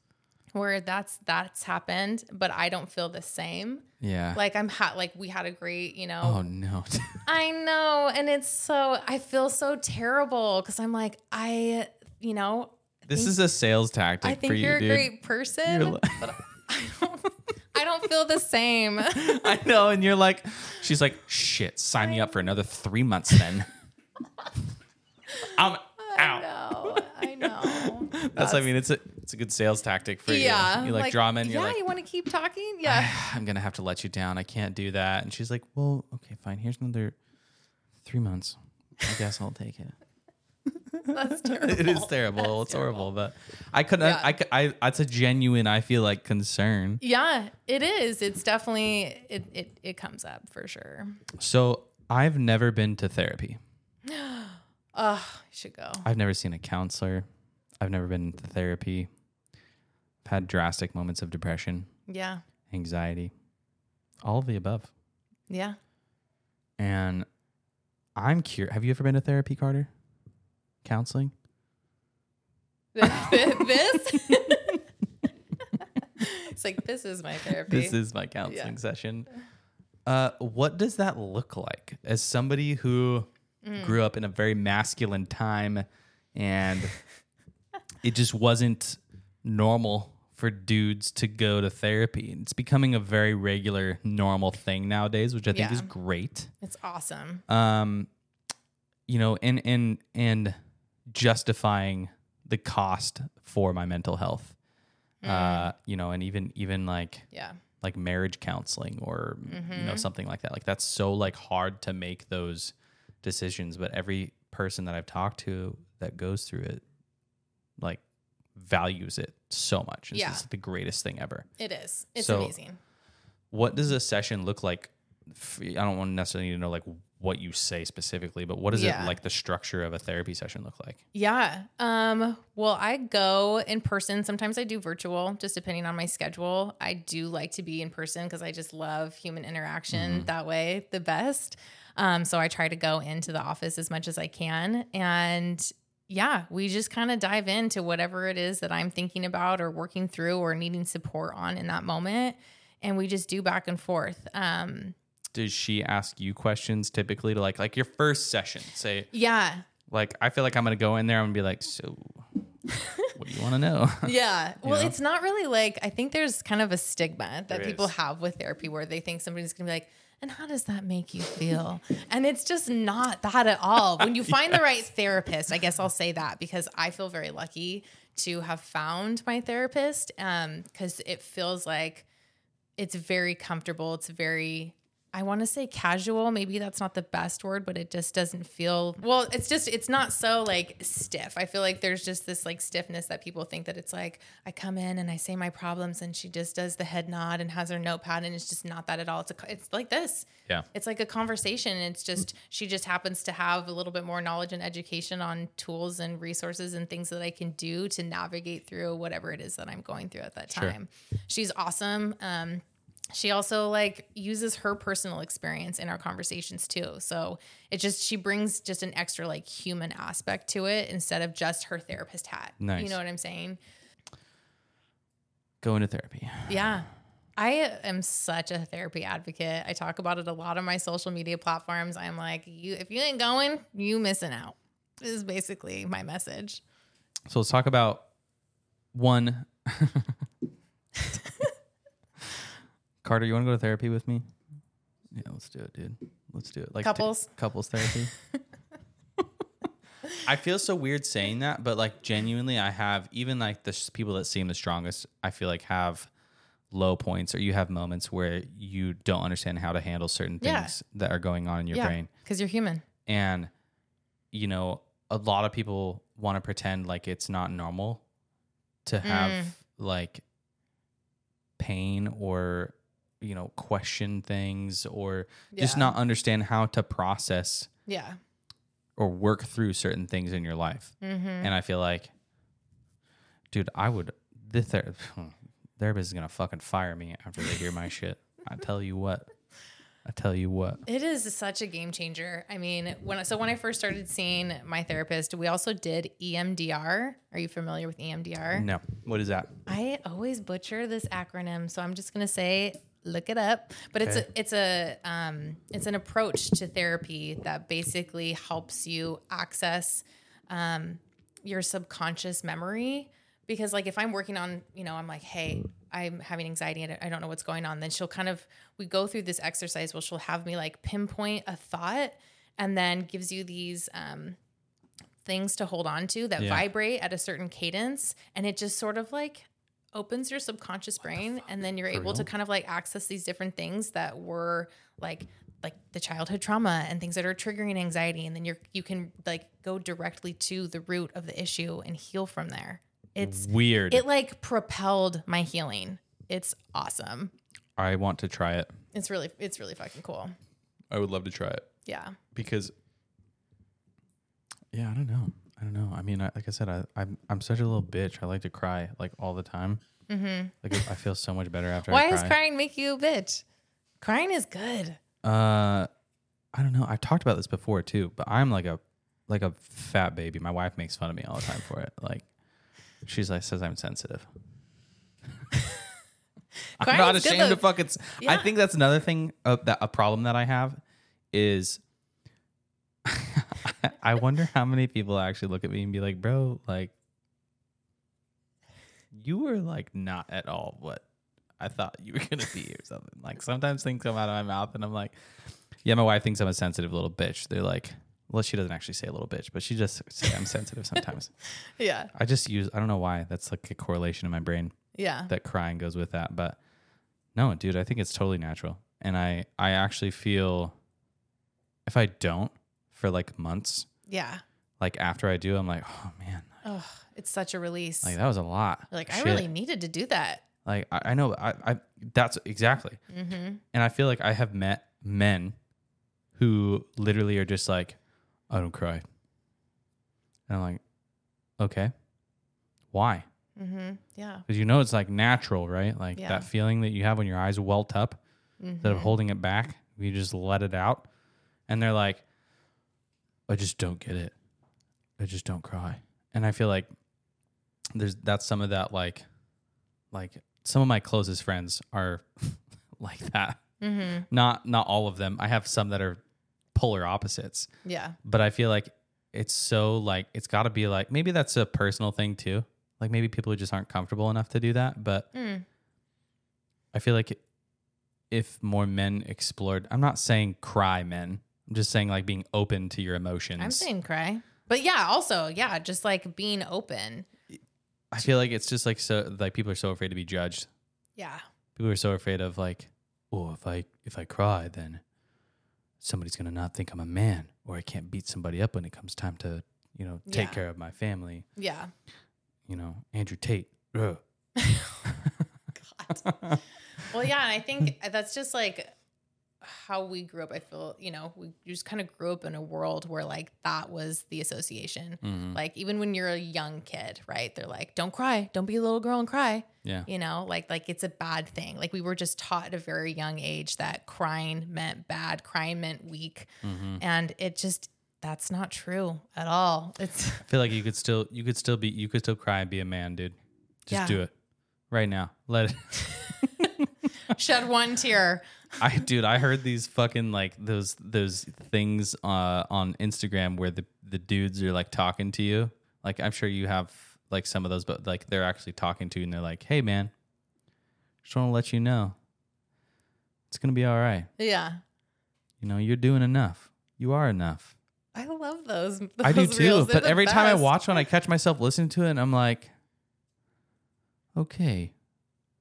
where that's that's happened, but I don't feel the same. Yeah. Like I'm ha- like we had a great, you know. oh no. I know, and it's so I feel so terrible because I'm like I, you know, this is a sales tactic I for think you, you're a dude. great person, li- but I don't, I don't feel the same. I know, and you're like, she's like, shit, sign me up for another three months then. I'm I out. I. That's, I mean, it's a it's a good sales tactic for you. Yeah, You like, 'em in. You're yeah, like, you want to keep talking? Yeah, I'm gonna have to let you down. I can't do that. And she's like, well, okay, fine. Here's another three months. I guess I'll take it. that's terrible. it is terrible. it's horrible, but I couldn't. Yeah. I, could- I, That's a genuine. I feel like concern. Yeah, it is. It's definitely it it it comes up for sure. So I've never been to therapy. Oh, I should go. I've never seen a counselor. I've never been to therapy. I've had drastic moments of depression, Yeah. anxiety, all of the above. Yeah. And I'm curious. Have you ever been to therapy, Carter? Counseling? this It's like this is my therapy. This is my counseling Yeah. session. Uh, what does that look like as somebody who Mm. grew up in a very masculine time and it just wasn't normal for dudes to go to therapy? It's becoming a very regular, normal thing nowadays, which I think Yeah. is great. it's awesome. Um, you know, and and and justifying the cost for my mental health. Uh, you know, and even even like Yeah. like marriage counseling or you Mm-hmm. know something like that. Like that's so like hard to make those decisions, but every person that I've talked to that goes through it like values it so much. It's Yeah. just the greatest thing ever. It is. It's So- amazing. What does a session look like? I don't want necessarily need to know like what you say specifically, but what does Yeah. it like the structure of a therapy session look like? Yeah. Um, well, I go in person. Sometimes I do virtual, just depending on my schedule. I do like to be in person because I just love human interaction that way the best. Um, so I try to go into the office as much as I can. And yeah, we just kind of dive into whatever it is that I'm thinking about or working through or needing support on in that moment. And we just do back and forth. Um, Does she ask you questions typically to like like your first session? Say yeah. like I feel like I'm gonna go in there. I'm gonna be like, so what do you want to know? Yeah. Well, know? it's not really like I think there's kind of a stigma that There people is. have with therapy where they think somebody's gonna be like, and how does that make you feel? and it's just not that at all. When you find the right therapist, I guess I'll say that because I feel very lucky to have found my therapist. Um, because it feels like it's very comfortable. It's very I want to say casual. Maybe that's not the best word, but it just doesn't feel well. It's just, it's not so like stiff. I feel like there's just this like stiffness that people think that it's like I come in and I say my problems and she just does the head nod and has her notepad and it's just not that at all. It's a, it's like this. yeah. It's like a conversation. And it's just, she just happens to have a little bit more knowledge and education on tools and resources and things that I can do to navigate through whatever it is that I'm going through at that time. Sure. time. She's awesome. Um, she also like uses her personal experience in our conversations too. So it just, she brings just an extra like human aspect to it instead of just her therapist hat. Nice. You know what I'm saying? Go into therapy. Yeah. I am such a therapy advocate. I talk about it a lot on my social media platforms. I'm like, you if you ain't going, you missing out. This is basically my message. So let's talk about one. Carter, you want to go to therapy with me? Yeah, let's do it, dude. Let's do it. Like t- Couples? couples therapy. I feel so weird saying that, but like genuinely, I have even like the s- people that seem the strongest. I feel like have low points, or you have moments where you don't understand how to handle certain Yeah. things that are going on in your yeah. brain. Because you're human. And, you know, a lot of people want to pretend like it's not normal to have Mm. like pain or, you know, question things or just not understand how to process Yeah. or work through certain things in your life. Mm-hmm. And I feel like, dude, I would, the ther- therapist is going to fucking fire me after they hear my shit. I tell you what. I tell you what. It is such a game changer. I mean, when so when I first started seeing my therapist, we also did EMDR. Are you familiar with EMDR? No. What is that? I always butcher this acronym, so I'm just gonna say look it up. But it's Okay. a it's a um, it's an approach to therapy that basically helps you access um, your subconscious memory. Because like if I'm working on, you know, I'm like, hey, I'm having anxiety and I don't know what's going on. Then she'll kind of we go through this exercise where she'll have me like pinpoint a thought and then gives you these um, things to hold on to that Yeah. vibrate at a certain cadence and it just sort of like opens your subconscious brain and then you're For able to kind of like access these different things that were like like the childhood trauma and things that are triggering anxiety and then you're you can like go directly to the root of the issue and heal from there. It's Weird. it like propelled my healing. It's awesome. I want to try it. it's really it's really fucking cool. I would love to try it. Yeah. Because, yeah, I don't know. I don't know. I mean, I, like I said, I, I'm I'm such a little bitch. I like to cry like all the time. mm-hmm. Like I feel so much better after why I cry. does crying make you a bitch crying is good Uh, I don't know. I've talked about this before too, but I'm like a like a fat baby. My wife makes fun of me all the time for it. Like she's like says I'm sensitive. I'm not ashamed to fucking. s- I Yeah. think that's another thing uh, that a problem that I have is. I wonder how many people actually look at me and be like, "Bro, like, you were like not at all what I thought you were gonna be or something." Like sometimes things come out of my mouth and I'm like, "Yeah, my wife thinks I'm a sensitive little bitch." They're like, Well, she doesn't actually say a little bitch, but she just say I'm sensitive sometimes. Yeah. I just use I don't know why that's like a correlation in my brain Yeah. that crying goes with that, but no, dude, I think it's totally natural, and I I actually feel if I don't for like months, Yeah. like after I do, I'm like, oh man, Oh, it's such a release. like that was a lot. You're like, I really needed to do that. like I, I know I, I that's exactly, Mm-hmm. and I feel like I have met men who literally are just like, I don't cry, and I'm like, okay, why? Mm-hmm. Yeah. Because you know it's like natural, right? Like Yeah. that feeling that you have when your eyes welt up instead of Mhm. holding it back, you just let it out. And they're like, I just don't get it. I just don't cry. And I feel like there's that's some of that like like some of my closest friends are like that. Mm-hmm. Not not all of them. I have some that are polar opposites. Yeah. But I feel like it's so like it's got to be like maybe that's a personal thing too. Like maybe people who just aren't comfortable enough to do that, but Mm. I feel like if more men explored, I'm not saying cry men. I'm just saying like being open to your emotions. I'm saying cry. But yeah, also, yeah, just like being open. I feel like it's just like so like people are so afraid to be judged. Yeah. People are so afraid of like, oh, if I if I cry, then somebody's gonna not think I'm a man, or I can't beat somebody up when it comes time to you know take Yeah. care of my family. Yeah. You know, Andrew Tate. Ugh. God. Well, yeah, and I think that's just like how we grew up. I feel, you know, we just kind of grew up in a world where like that was the association. Mhm. Like even when you're a young kid, right? They're like, "Don't cry, don't be a little girl and cry." Yeah. You know, like like it's a bad thing. Like we were just taught at a very young age that crying meant bad, crying meant weak, hmm and it just that's not true at all. It's I feel like you could still you could still be you could still cry and be a man, dude. Just Yeah. do it right now. Let it. shed one tear. I dude, I heard these fucking like those those things uh, on Instagram where the the dudes are like talking to you. Like I'm sure you have like some of those, but like they're actually talking to you and they're like, "Hey, man, just want to let you know, it's gonna be all right. Yeah. You know, you're doing enough. You are enough. I love those. I do those too. But every time I watch one, I catch myself listening to it, and I'm like, "Okay,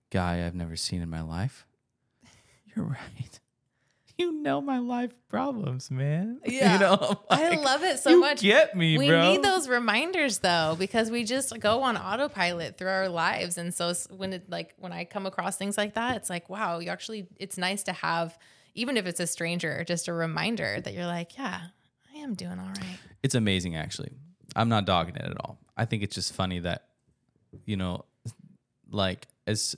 guy I've never seen in my life, right. You know my life problems, man. Yeah. you know, I'm I love it so you much. Get me, we bro. need those reminders though because we just go on autopilot through our lives and so when it like when i come across things like that it's like wow you actually it's nice to have even if it's a stranger just a reminder that you're like yeah i am doing all right It's amazing, actually. I'm not dogging it at all. I think it's just funny that, you know, like as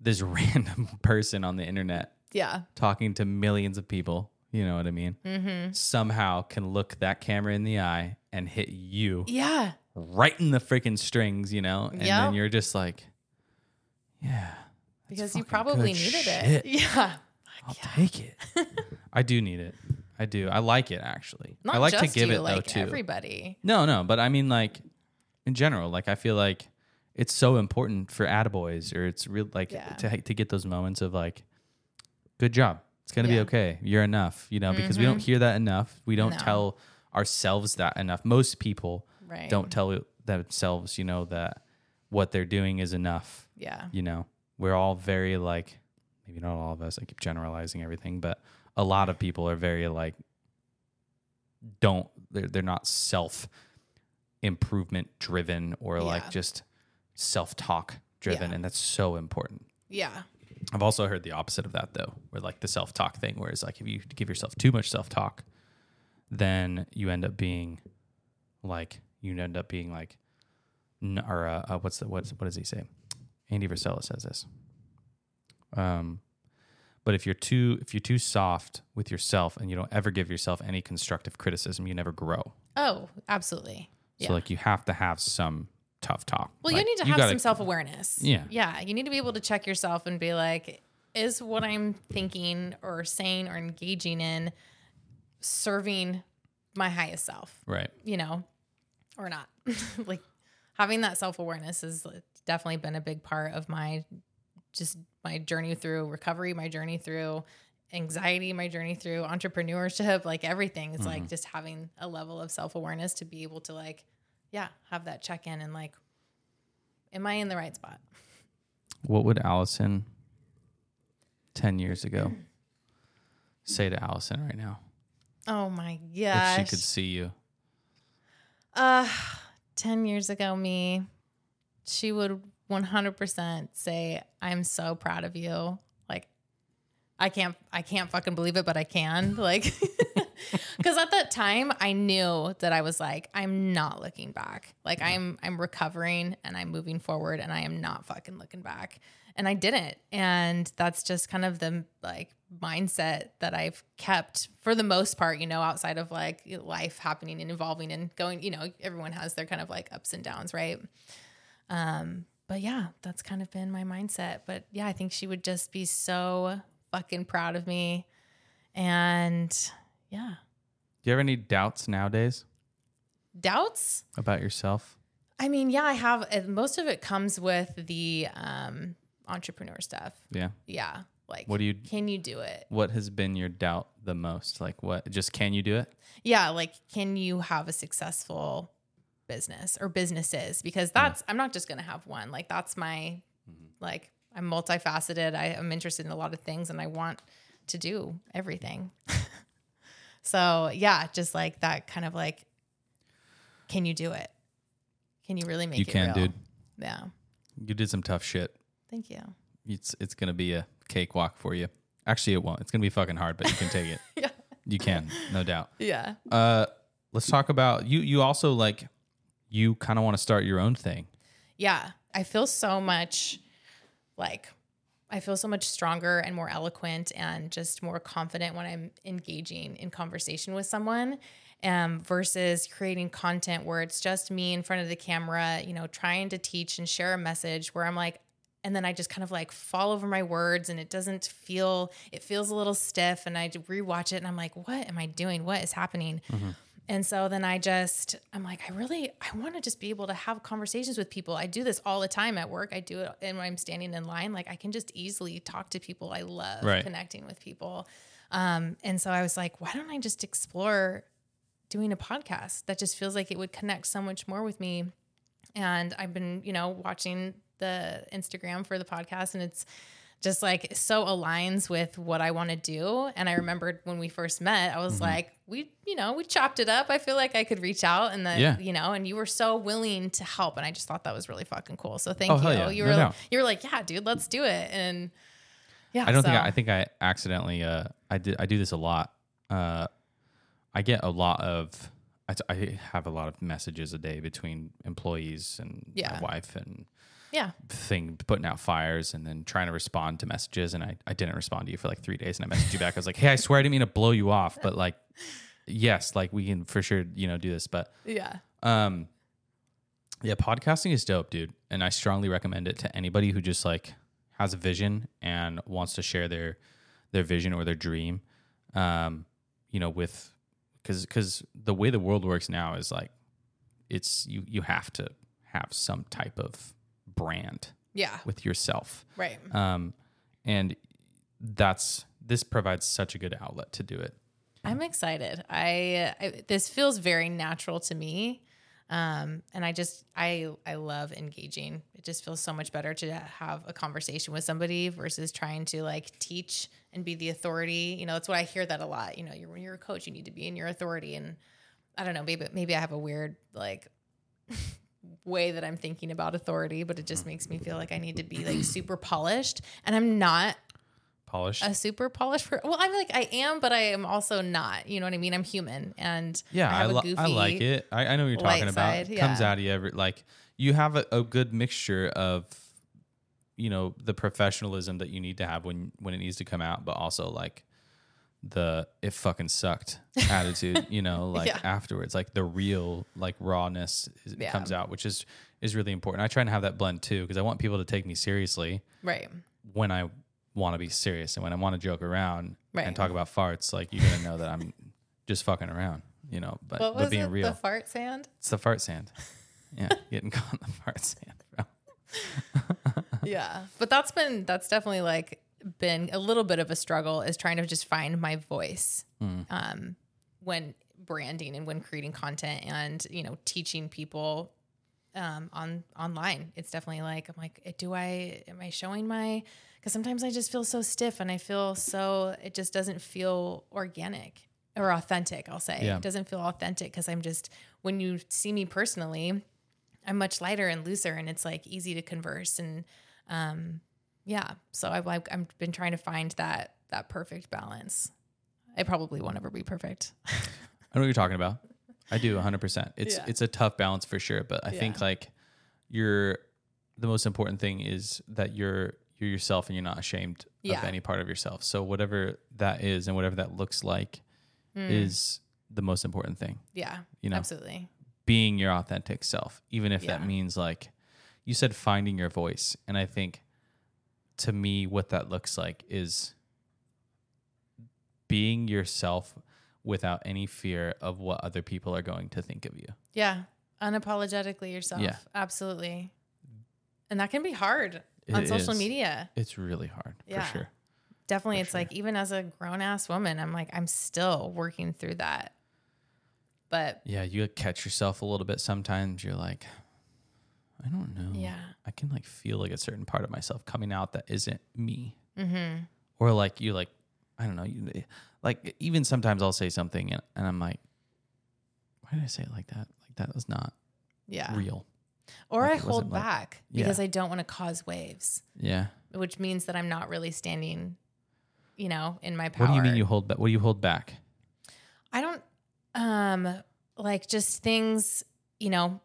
this random person on the internet yeah talking to millions of people, you know what I mean? mm-hmm. Somehow can look that camera in the eye and hit you yeah right in the freaking strings, you know? And Yeah. then you're just like, yeah. because you probably needed shit. it yeah I'll take it. I do need it. I do. I like it actually. not I like to give you, it though like too. everybody No, no, but I mean like in general, like I feel like it's so important for attaboys or it's real like Yeah. to to get those moments of like good job. It's going to be okay. You're enough, you know, because we don't mm-hmm. hear that enough. We don't No. tell ourselves that enough. Most people right don't tell themselves, you know, that what they're doing is enough, yeah you know. We're all very like maybe not all of us. I keep generalizing everything, but a lot of people are very like don't they're they're not self improvement driven or like just self talk driven Yeah. and that's so important. yeah I've also heard the opposite of that though, where like the self talk thing, where it's like if you give yourself too much self talk, then you end up being like you end up being like, n- or uh, uh, what's the what's what does he say? Andy Frisella says this. Um, but if you're too if you're too soft with yourself and you don't ever give yourself any constructive criticism, you never grow. oh absolutely yeah So like you have to have some tough talk. Well, Like, you need to have gotta- some self awareness. Yeah. Yeah. You need to be able to check yourself and be like, is what I'm thinking or saying or engaging in serving my highest self, right. you know, or not? like having that self awareness has definitely been a big part of my just my journey through recovery, my journey through anxiety, my journey through entrepreneurship, like everything. It's like mm-hmm. just having a level of self awareness to be able to like, yeah, have that check in and like, am I in the right spot? What would Alicen 10 years ago say to Alicen right now Oh my god. if she could see you? Uh, 10 years ago, me, she would 100% say, I'm so proud of you. Like, I can't, I can't fucking believe it, but I can. Like, because at that time, I knew that I was like, I'm not looking back. Like, I'm, I'm recovering and I'm moving forward and I am not fucking looking back. And I didn't. And that's just kind of the like mindset that I've kept for the most part, you know, outside of like life happening and evolving and going, you know, everyone has their kind of like ups and downs, right? Um, but yeah, that's kind of been my mindset. But yeah, I think she would just be so fucking proud of me. And yeah. Do you have any doubts nowadays Doubts? about yourself? I mean, yeah, I have uh, most of it comes with the um entrepreneur stuff. Yeah. Yeah. Like What do you can you do it? what has been your doubt the most? Like what just can you do it? yeah like can you have a successful business or businesses because that's i'm not just going to have one like that's my like i'm multifaceted i am interested in a lot of things and i want to do everything so yeah just like that kind of like can you do it can you really make You it can, real? dude. yeah You did some tough shit. thank you It's it's gonna be a cakewalk for you. Actually, it won't. It's gonna be fucking hard, but you can take it. yeah You can, no doubt. yeah Uh, let's talk about you. You also like you kind of want to start your own thing. yeah i feel so much like i feel so much stronger and more eloquent and just more confident when i'm engaging in conversation with someone um, versus creating content where it's just me in front of the camera you know trying to teach and share a message where i'm like and then I just kind of like fall over my words and it doesn't feel it feels a little stiff and I rewatch it and I'm like what am I doing? What is happening and so then I just, I'm like, I really, I want to just be able to have conversations with people. I do this all the time at work. I do it and when I'm standing in line. Like I can just easily talk to people. I love Right. connecting with people. Um, and so I was like, why don't I just explore doing a podcast that just feels like it would connect so much more with me? And I've been, you know, watching the Instagram for the podcast and it's just like so aligns with what I want to do. And I remembered when we first met, I was Mm-hmm. like, we, you know, we chopped it up. I feel like I could reach out and then, Yeah. you know, and you were so willing to help. And I just thought that was really fucking cool. So thank Oh, you. yeah. You No were, doubt. you were like, yeah, dude, let's do it. And yeah, I don't think I, I think I accidentally uh I did I do this a lot. Uh I get a lot of I, t- I have a lot of messages a day between employees and Yeah. my wife and yeah, thing putting out fires and then trying to respond to messages and I, I didn't respond to you for like three days and I messaged you back. I was like, Hey, I swear I didn't mean to blow you off, but like yes, like we can for sure, you know, do this. But yeah, um, yeah, podcasting is dope, dude, and I strongly recommend it to anybody who just like has a vision and wants to share their their vision or their dream. Um, you know, with because because the way the world works now is like it's you you have to have some type of brand yeah, with yourself, right. um, and that's this provides such a good outlet to do it. I'm excited. I, I this feels very natural to me. Um, and I just I I love engaging. It just feels so much better to have a conversation with somebody versus trying to like teach and be the authority. You know, that's what I hear that a lot. You know, you're when you're a coach, you need to be in your authority. And I don't know, maybe maybe I have a weird like way that I'm thinking about authority, but it just mm. makes me feel like I need to be like super polished. And I'm not Polished. a super polished per- well i'm like i am but i am also not you know what i mean i'm human and Yeah, I, have a li- I like it. I, I know what you're talking about. side, It Comes out of you every like you have a, a good mixture of you know the professionalism that you need to have when when it needs to come out, but also like the it fucking sucked attitude. You know, like Yeah. afterwards, like the real like rawness is, Yeah. comes out, which is is really important. I try and have that blend too because I want people to take me seriously right when I want to be serious and when I want to joke around Right. and talk about farts. Like you're gonna know that I'm just fucking around. You know, but what but being it real. the fart sand It's the fart sand. Yeah, getting caught in the fart sand, bro. yeah but that's been that's definitely like been a little bit of a struggle is trying to just find my voice Hmm. um, when branding and when creating content and you know teaching people um, on online. It's definitely like I'm like, do I am I showing my? Because sometimes I just feel so stiff and I feel so it just doesn't feel organic or authentic. I'll say Yeah. it doesn't feel authentic because I'm just when you see me personally, I'm much lighter and looser and it's like easy to converse and um, yeah. So I've like I've been trying to find that that perfect balance. It probably won't ever be perfect. I know what you're talking about. I do 100%. It's Yeah. it's a tough balance for sure, but I think like you're the most important thing is that you're you're yourself and you're not ashamed of any part of yourself. So whatever that is and whatever that looks like mm. is the most important thing. yeah. You know. Absolutely. Being your authentic self, even if that means like you said finding your voice. And I think to me what that looks like is being yourself without any fear of what other people are going to think of you. Yeah. Unapologetically yourself. Yeah. Absolutely. And that can be hard It on social is. media. It's really hard Yeah. for sure. Definitely. For it's like even as a grown ass woman, I'm like, I'm still working through that. But Yeah, you catch yourself a little bit sometimes. You're like, I don't know. yeah. I can like feel like a certain part of myself coming out that isn't me. Mm-hmm. Or like you like, I don't know. You like even sometimes I'll say something and, and I'm like, why did I say it like that? Like that was not Yeah. real. Or Like, I hold like- back Yeah. because I don't want to cause waves, Yeah. which means that I'm not really standing, you know, in my power. What do you mean you hold back? What do you hold back? I don't um like just things, you know,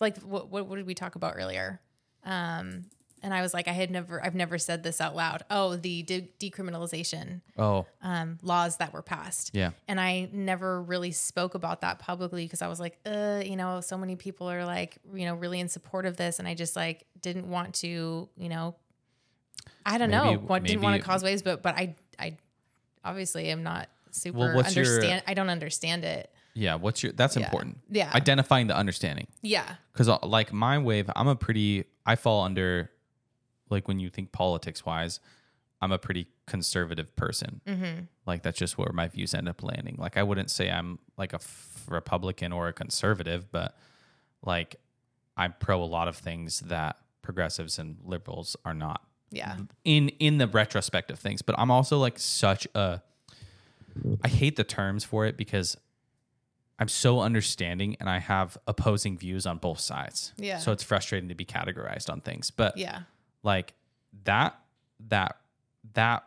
like what what, what did we talk about earlier? Um and I was like I had never I've never said this out loud. Oh, the de- decriminalization Oh, um laws that were passed. yeah. And I never really spoke about that publicly because I was like, uh, you know, so many people are like, you know, really in support of this and I just like didn't want to, you know, I don't know, what didn't want to cause waves, but but I I obviously am not super Well, what's your- understand I don't understand it. Yeah. What's your, that's Yeah. important. Yeah. Identifying the understanding. Yeah. because like my wave i'm a pretty i fall under like when you think politics wise i'm a pretty conservative person Mm-hmm. like that's just where my views end up landing like i wouldn't say i'm like a f- republican or a conservative but like i'm pro a lot of things that progressives and liberals are not Yeah. in in the retrospect of things but i'm also like such a i hate the terms for it because i'm so understanding and i have opposing views on both sides Yeah. so it's frustrating to be categorized on things but Yeah. like that that that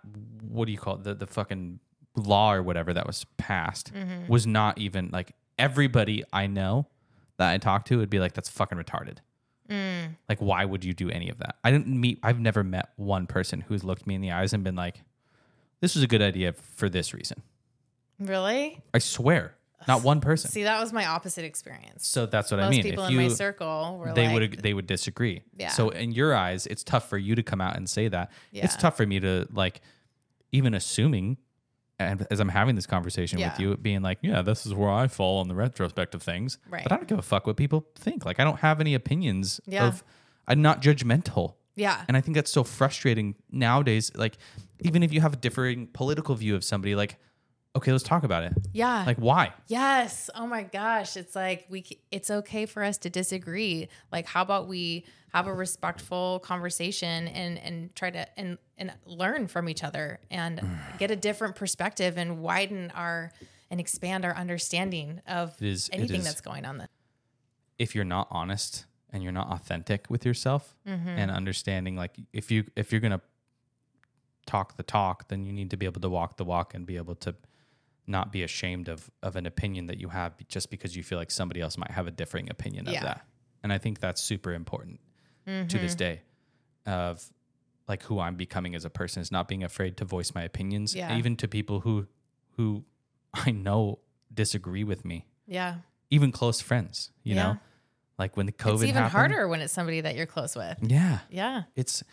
what do you call it the, the fucking law or whatever that was passed Mm-hmm. was not even like everybody i know that i talk to would be like that's fucking retarded Mm. like why would you do any of that i didn't meet i've never met one person who's looked me in the eyes and been like this was a good idea for this reason Really? i swear not one person See, that was my opposite experience. so that's what Most i mean Most people if in you my circle were they like, would they would disagree. Yeah. So in your eyes, it's tough for you to come out and say that. Yeah. It's tough for me to like even assuming and as I'm having this conversation with you, being like, yeah, this is where I fall on the retrospect of things. Right. But I don't give a fuck what people think. Like I don't have any opinions Yeah. of I'm not judgmental. Yeah. And I think that's so frustrating nowadays. Like, even if you have a differing political view of somebody, like, okay, let's talk about it. Yeah. Like, why? Yes. Oh my gosh. It's like we it's okay for us to disagree. Like how about we have a respectful conversation and and try to and and learn from each other and get a different perspective and widen our and expand our understanding of is- anything that's going on. There. if you're not honest and you're not authentic with yourself Mm-hmm. and understanding like if you if you're gonna talk the talk then you need to be able to walk the walk and be able to not be ashamed of of an opinion that you have just because you feel like somebody else might have a differing opinion of that and i think that's super important to Mm-hmm. this day of like who i'm becoming as a person is not being afraid to voice my opinions Yeah. even to people who who i know disagree with me Yeah. even close friends you Yeah. know like when the covid it's even happened, harder when it's somebody that you're close with. yeah Yeah. it's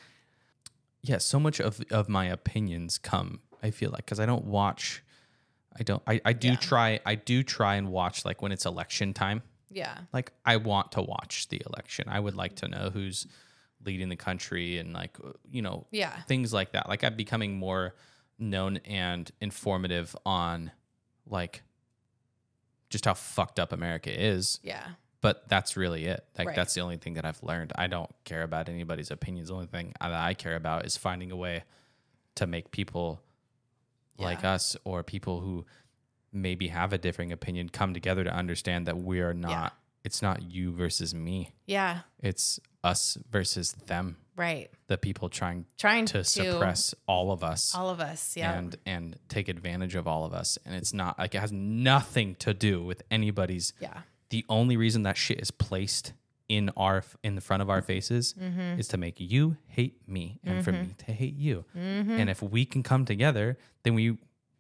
yeah so much of of my opinions come i feel like because i don't watch i don't i, I do Yeah. try i do try and watch like when it's election time Yeah. like i want to watch the election i would like to know who's leading the country and like uh, you know Yeah. things like that. Like I'm becoming more known and informative on like just how fucked up America is. Yeah. But that's really it. Like Right. that's the only thing that I've learned. I don't care about anybody's opinions. The only thing that I care about is finding a way to make people like us or people who maybe have a differing opinion come together to understand that we are not it's not you versus me. Yeah. It's us versus them. Right. The people trying Trying to suppress all of us all of us. Yeah. and and take advantage of all of us and it's not like it has nothing to do with anybody's yeah. the only reason that shit is placed in our in the front of our faces Mm-hmm. is to make you hate me and for me to hate you and if we can come together then we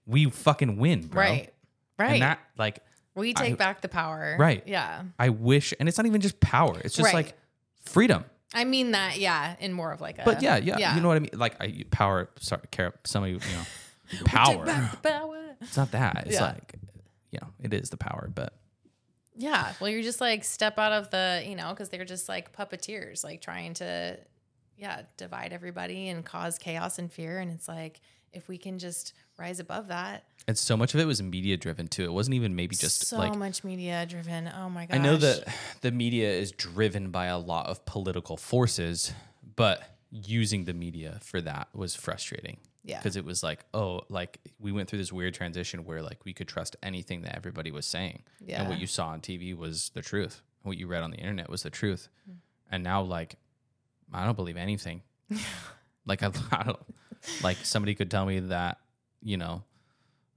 we fucking win bro Right. Right. and that like we take back the power. Right. Yeah. i wish and it's not even just power it's just Right. like freedom I mean that, yeah, in more of like a but yeah, yeah yeah. you know what i mean like I, power sorry care somebody you you know power power. it's not that it's Yeah. like you know it is the power but Yeah. Well, you're just like step out of the, you know, because they're just like puppeteers, like trying to, yeah, divide everybody and cause chaos and fear. And it's like, if we can just rise above that, and so much of it was media driven too it wasn't even maybe just so like much media driven. Oh my gosh. I know that the media is driven by a lot of political forces, but using the media for that was frustrating. Yeah. Because it was like, oh, like we went through this weird transition where like we could trust anything that everybody was saying. Yeah. And what you saw on TV was the truth. What you read on the internet was the truth. Hmm. And now like I don't believe anything. like I, I don't like somebody could tell me that, you know,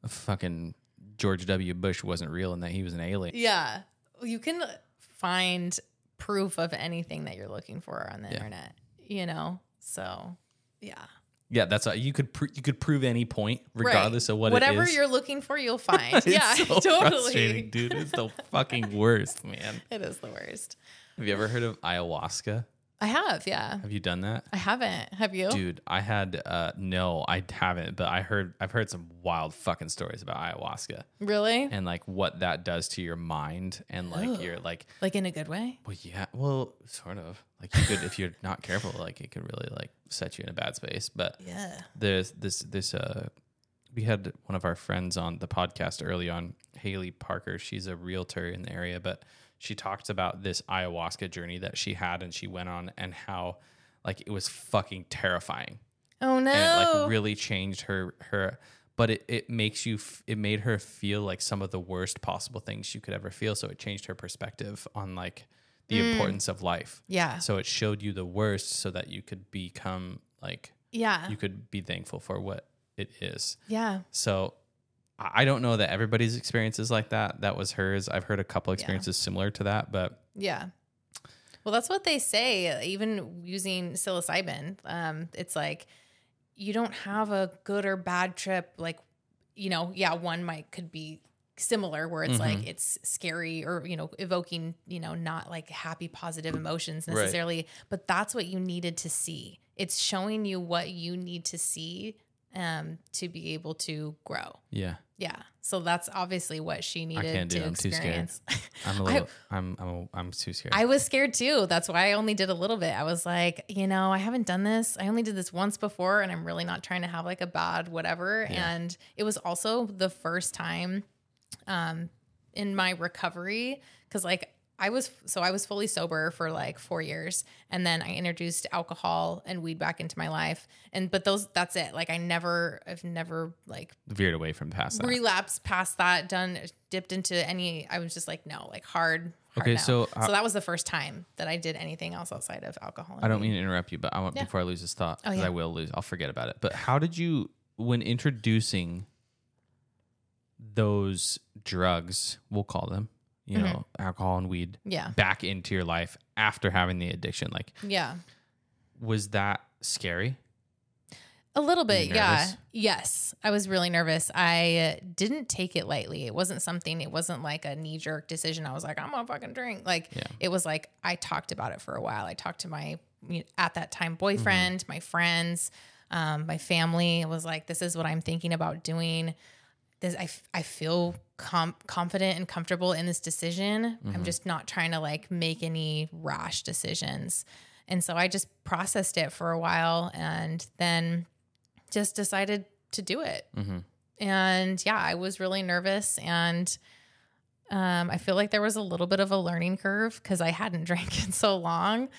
fucking George W. Bush wasn't real and that he was an alien. Yeah. You can find proof of anything that you're looking for on the internet, you know? So, yeah. Yeah, that's a, you could pr- you could prove any point regardless Right. of what Whatever it is. you're looking for, you'll find. Yeah, so totally. frustrating, dude. It's the fucking worst, man. It is the worst. Have you ever heard of ayahuasca? I have, yeah. Have you done that? I haven't. Have you? Dude, I had uh no, I haven't, but I heard I've heard some wild fucking stories about ayahuasca Really? and like what that does to your mind and like your like Like in a good way? well yeah, well sort of. Like you could if you're not careful, like it could really like set you in a bad space. But Yeah. there's this this uh we had one of our friends on the podcast early on haley parker she's a realtor in the area but she talked about this ayahuasca journey that she had and she went on and how like it was fucking terrifying Oh no. and it like really changed her her but it, it makes you f- it made her feel like some of the worst possible things you could ever feel so it changed her perspective on like the mm. importance of life yeah. so it showed you the worst so that you could become like Yeah. you could be thankful for what it is. yeah. So I don't know that everybody's experience is like that. That was hers. I've heard a couple experiences similar to that, but Yeah. Well, that's what they say, even using psilocybin. Um, it's like you don't have a good or bad trip. Like, you know, yeah, one might could be similar where it's like it's scary or, you know, evoking, you know, not like happy, positive emotions Right. necessarily, but that's what you needed to see. It's showing you what you need to see um, to be able to grow. yeah, Yeah. So that's obviously what she needed can't do to. I'm too scared. experience. I'm a little, I'm, I'm, I'm too scared. I was scared too. That's why I only did a little bit. I was like, you know, I haven't done this. I only did this once before, and I'm really not trying to have like a bad whatever. Yeah. And it was also the first time um, in my recovery because, like, I was so I was fully sober for like four years, and then I introduced alcohol and weed back into my life. And but those, that's it. Like, I never, I've never like veered away from past that. relapsed past that, done dipped into any. I was just like, no, like hard. hard Okay, no. so, uh, so that was the first time that I did anything else outside of alcohol. and I don't weed. mean to interrupt you, but I want Yeah. before I lose this thought Oh, yeah. I will lose. I'll forget about it. But how did you, when introducing those drugs, we'll call them, you Mm-hmm. know, alcohol and weed, Yeah, back into your life after having the addiction? Like, yeah, was that scary? a little bit. Yeah, yes, I was really nervous. I didn't take it lightly. It wasn't something. It wasn't like a knee jerk decision. I was like, I'm gonna fucking drink. Like Yeah. it was like I talked about it for a while. I talked to my at that time boyfriend, my friends, um, my family. It was like, this is what I'm thinking about doing. This I, f- I feel com- confident and comfortable in this decision. I'm just not trying to like make any rash decisions. And so I just processed it for a while and then just decided to do it. Mm-hmm. And yeah, I was really nervous and um, I feel like there was a little bit of a learning curve because I hadn't drank in so long.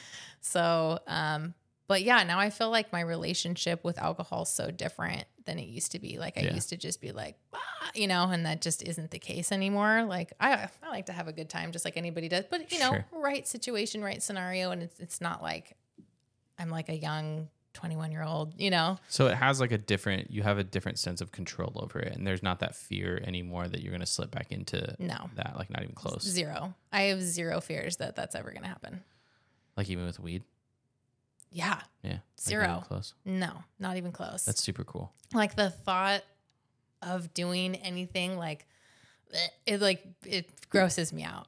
So, um, but yeah, now I feel like my relationship with alcohol is so different than it used to be. Like I Yeah. used to just be like, "Ah," you know, and that just isn't the case anymore. Like I, I like to have a good time just like anybody does, but you know, Sure. right situation, right scenario. And it's, it's not like I'm like a young 21 year old, you know? So it has like a different. You have a different sense of control over it, and there's not that fear anymore that you're gonna slip back into No. that. Like not even close. Zero. I have zero fears that that's ever going to happen. Like even with weed. Yeah. Yeah. Zero. close. No, not even close. That's super cool. like the thought of doing anything like it like it grosses me out.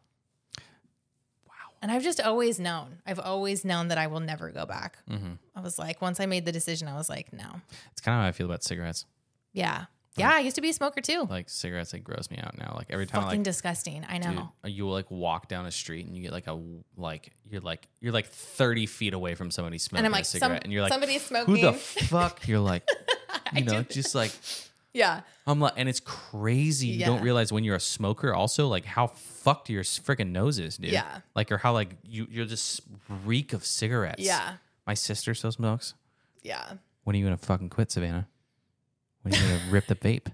Wow. And I've just always known. I've always known that I will never go back. Mm-hmm. I was like, once I made the decision, I was like, no. It's kind of how I feel about cigarettes. Yeah. Yeah, I used to be a smoker too. Like cigarettes, like gross me out now. Like every time, Fucking like disgusting. I know. dude, you will like walk down a street and you get like a like you're like you're like 30 feet away from somebody smoking and I'm a like, cigarette, some, and you're like, somebody's who smoking. the fuck? You're like, I you know, do- just like yeah. I'm like, and it's crazy. You don't Yeah. realize when you're a smoker, also like how fucked your freaking nose is, dude. Yeah. Like or how like you you're just reek of cigarettes. Yeah. My sister still smokes. Yeah. When are you gonna fucking quit, Savannah? When you're gonna rip the vape?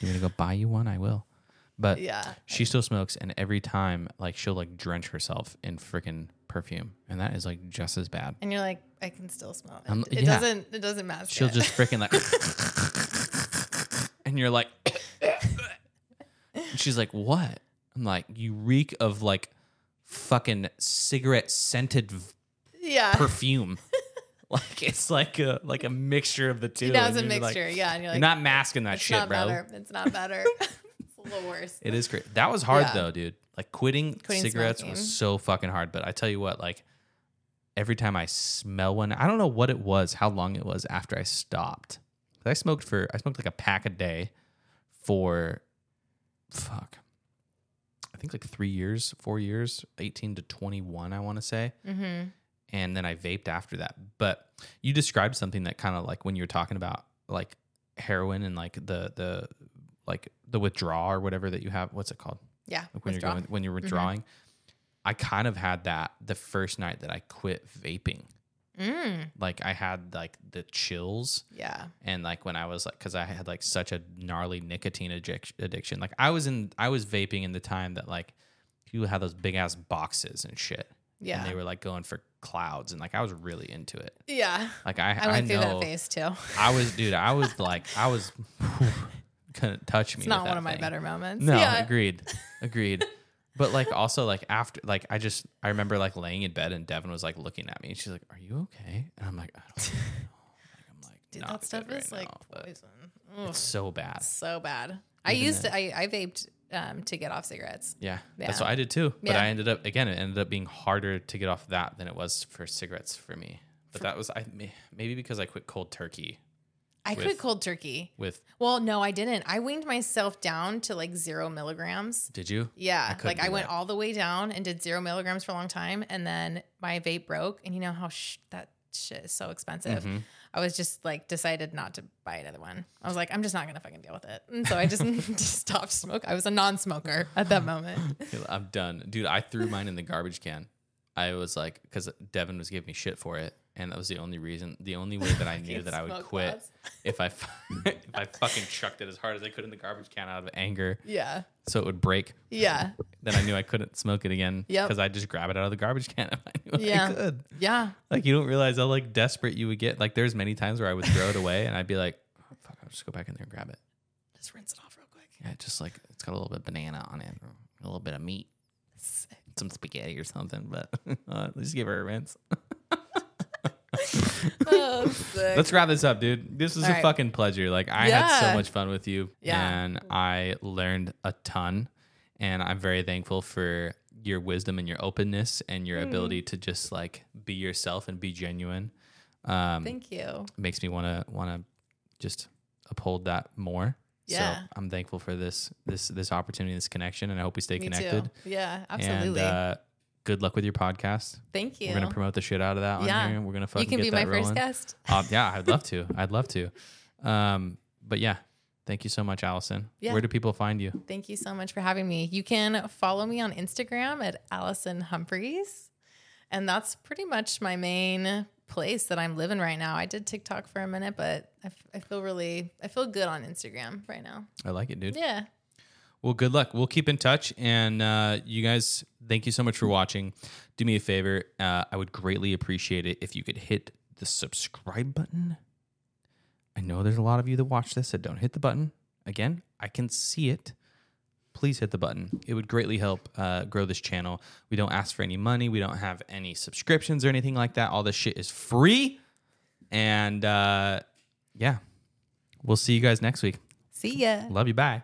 You gonna go buy you one? I will. But Yeah. she still smokes, and every time, like, she'll like drench herself in freaking perfume, and that is like just as bad. And you're like, I can still smell it. It yeah. doesn't it doesn't mask She'll just freaking like, and you're like, and she's like, what? I'm like, you reek of like fucking cigarette scented Yeah. perfume. like it's like a like a mixture of the two. Yeah, it's and a you're like- mixture. yeah. And you're like, you're not masking that it's shit, not bro. better. It's not better. it's a little worse. It is great. That was hard Yeah. though, dude. Like quitting, Quitting cigarettes smoking. was so fucking hard. But I tell you what, like every time I smell one, I don't know what it was, how long it was after I stopped. I smoked for I smoked like a pack a day for fuck. I think like three years, four years, eighteen to twenty one, I want to say. Mm-hmm. And then I vaped after that. But you described something that kind of like when you were talking about like heroin and like the the like the withdrawal or whatever that you have. What's it called? Yeah. like when withdraw. you're going when you're withdrawing. I kind of had that the first night that I quit vaping. Mm, Like I had like the chills yeah. and like when I was like cuz I had like such a gnarly nicotine addic- addiction. Like I was in I was vaping in the time that like people had those big ass boxes and shit. Yeah. And they were like going for clouds and like I was really into it. Yeah. Like I I went through know that phase too. I was dude, I was like I was couldn't touch me. It's not one of my better moments. No, Yeah. agreed. Agreed. But like also like after like I just I remember like laying in bed and Devin was like looking at me and she's like, "Are you okay?" And I'm like, "I don't know." Like, I'm like, Dude, that stuff is right like now," poison. Ugh, It's so bad. so bad. I used then. to, I, I vaped um, to get off cigarettes. Yeah, that's what I did too. But Yeah. I ended up again. It ended up being harder to get off that than it was for cigarettes for me. But that was I maybe because I quit cold turkey I With- quit cold turkey. with. Well, no, I didn't. I weaned myself down to like zero milligrams. Did you? Yeah, couldn't like I went that. all the way down and did zero milligrams for a long time, and then my vape broke. And you know how sh- that shit is so expensive. Mhm. I was just like decided not to buy another one. I was like, I'm just not gonna fucking deal with it, and so I just, just stopped smoking. I was a non-smoker at that moment. I'm done, dude. I threw mine in the garbage can. I was like, because Devin was giving me shit for it, and that was the only reason, the only way that I knew that I would quit if I if I fucking chucked it as hard as I could in the garbage can out of anger, Yeah, so it would break. yeah, Then I knew I couldn't smoke it again Yeah. because I'd just grab it out of the garbage can if I knew I Yeah. could. yeah. Like you don't realize how like desperate you would get. Like there's many times where I would throw it away and I'd be like, oh, "Fuck, I'll just go back in there and grab it." Just rinse it off real quick. Yeah, just like it's got a little bit of banana on it, a little bit of meat, some spaghetti or something. But uh, at least give her a rinse. Oh, sick. Let's wrap this up, dude. This was All a right. fucking pleasure. Like I had so much fun with you, Yeah. and I learned a ton. And I'm very thankful for your wisdom and your openness and your Hmm. ability to just like be yourself and be genuine. Um, Thank you. makes me want to want to just uphold that more. Yeah. So I'm thankful for this this this opportunity, this connection, and I hope we stay Me connected. too. Yeah, absolutely. And uh, good luck with your podcast. Thank you. We're gonna promote the shit out of that Yeah. on here. We're gonna fucking you can get be my that first guest. Um, yeah, I'd love to. I'd love to. Um, but yeah, thank you so much, Alicen. Yeah. Where do people find you? Thank you so much for having me. You can follow me on Instagram at Alicen Humphreys. And that's pretty much my main place that I'm living right now. I did TikTok for a minute, but I, f- I feel really, I feel good on Instagram right now. I like it, dude. Yeah. Well, good luck. We'll keep in touch. And uh, you guys, thank you so much for watching. Do me a favor. Uh, I would greatly appreciate it if you could hit the subscribe button. I know there's a lot of you that watch this that don't hit the button. Again, I can see it. Please hit the button. It would greatly help uh, grow this channel. We don't ask for any money. We don't have any subscriptions or anything like that. All this shit is free. And uh, yeah, we'll see you guys next week. See ya. Love you. Bye.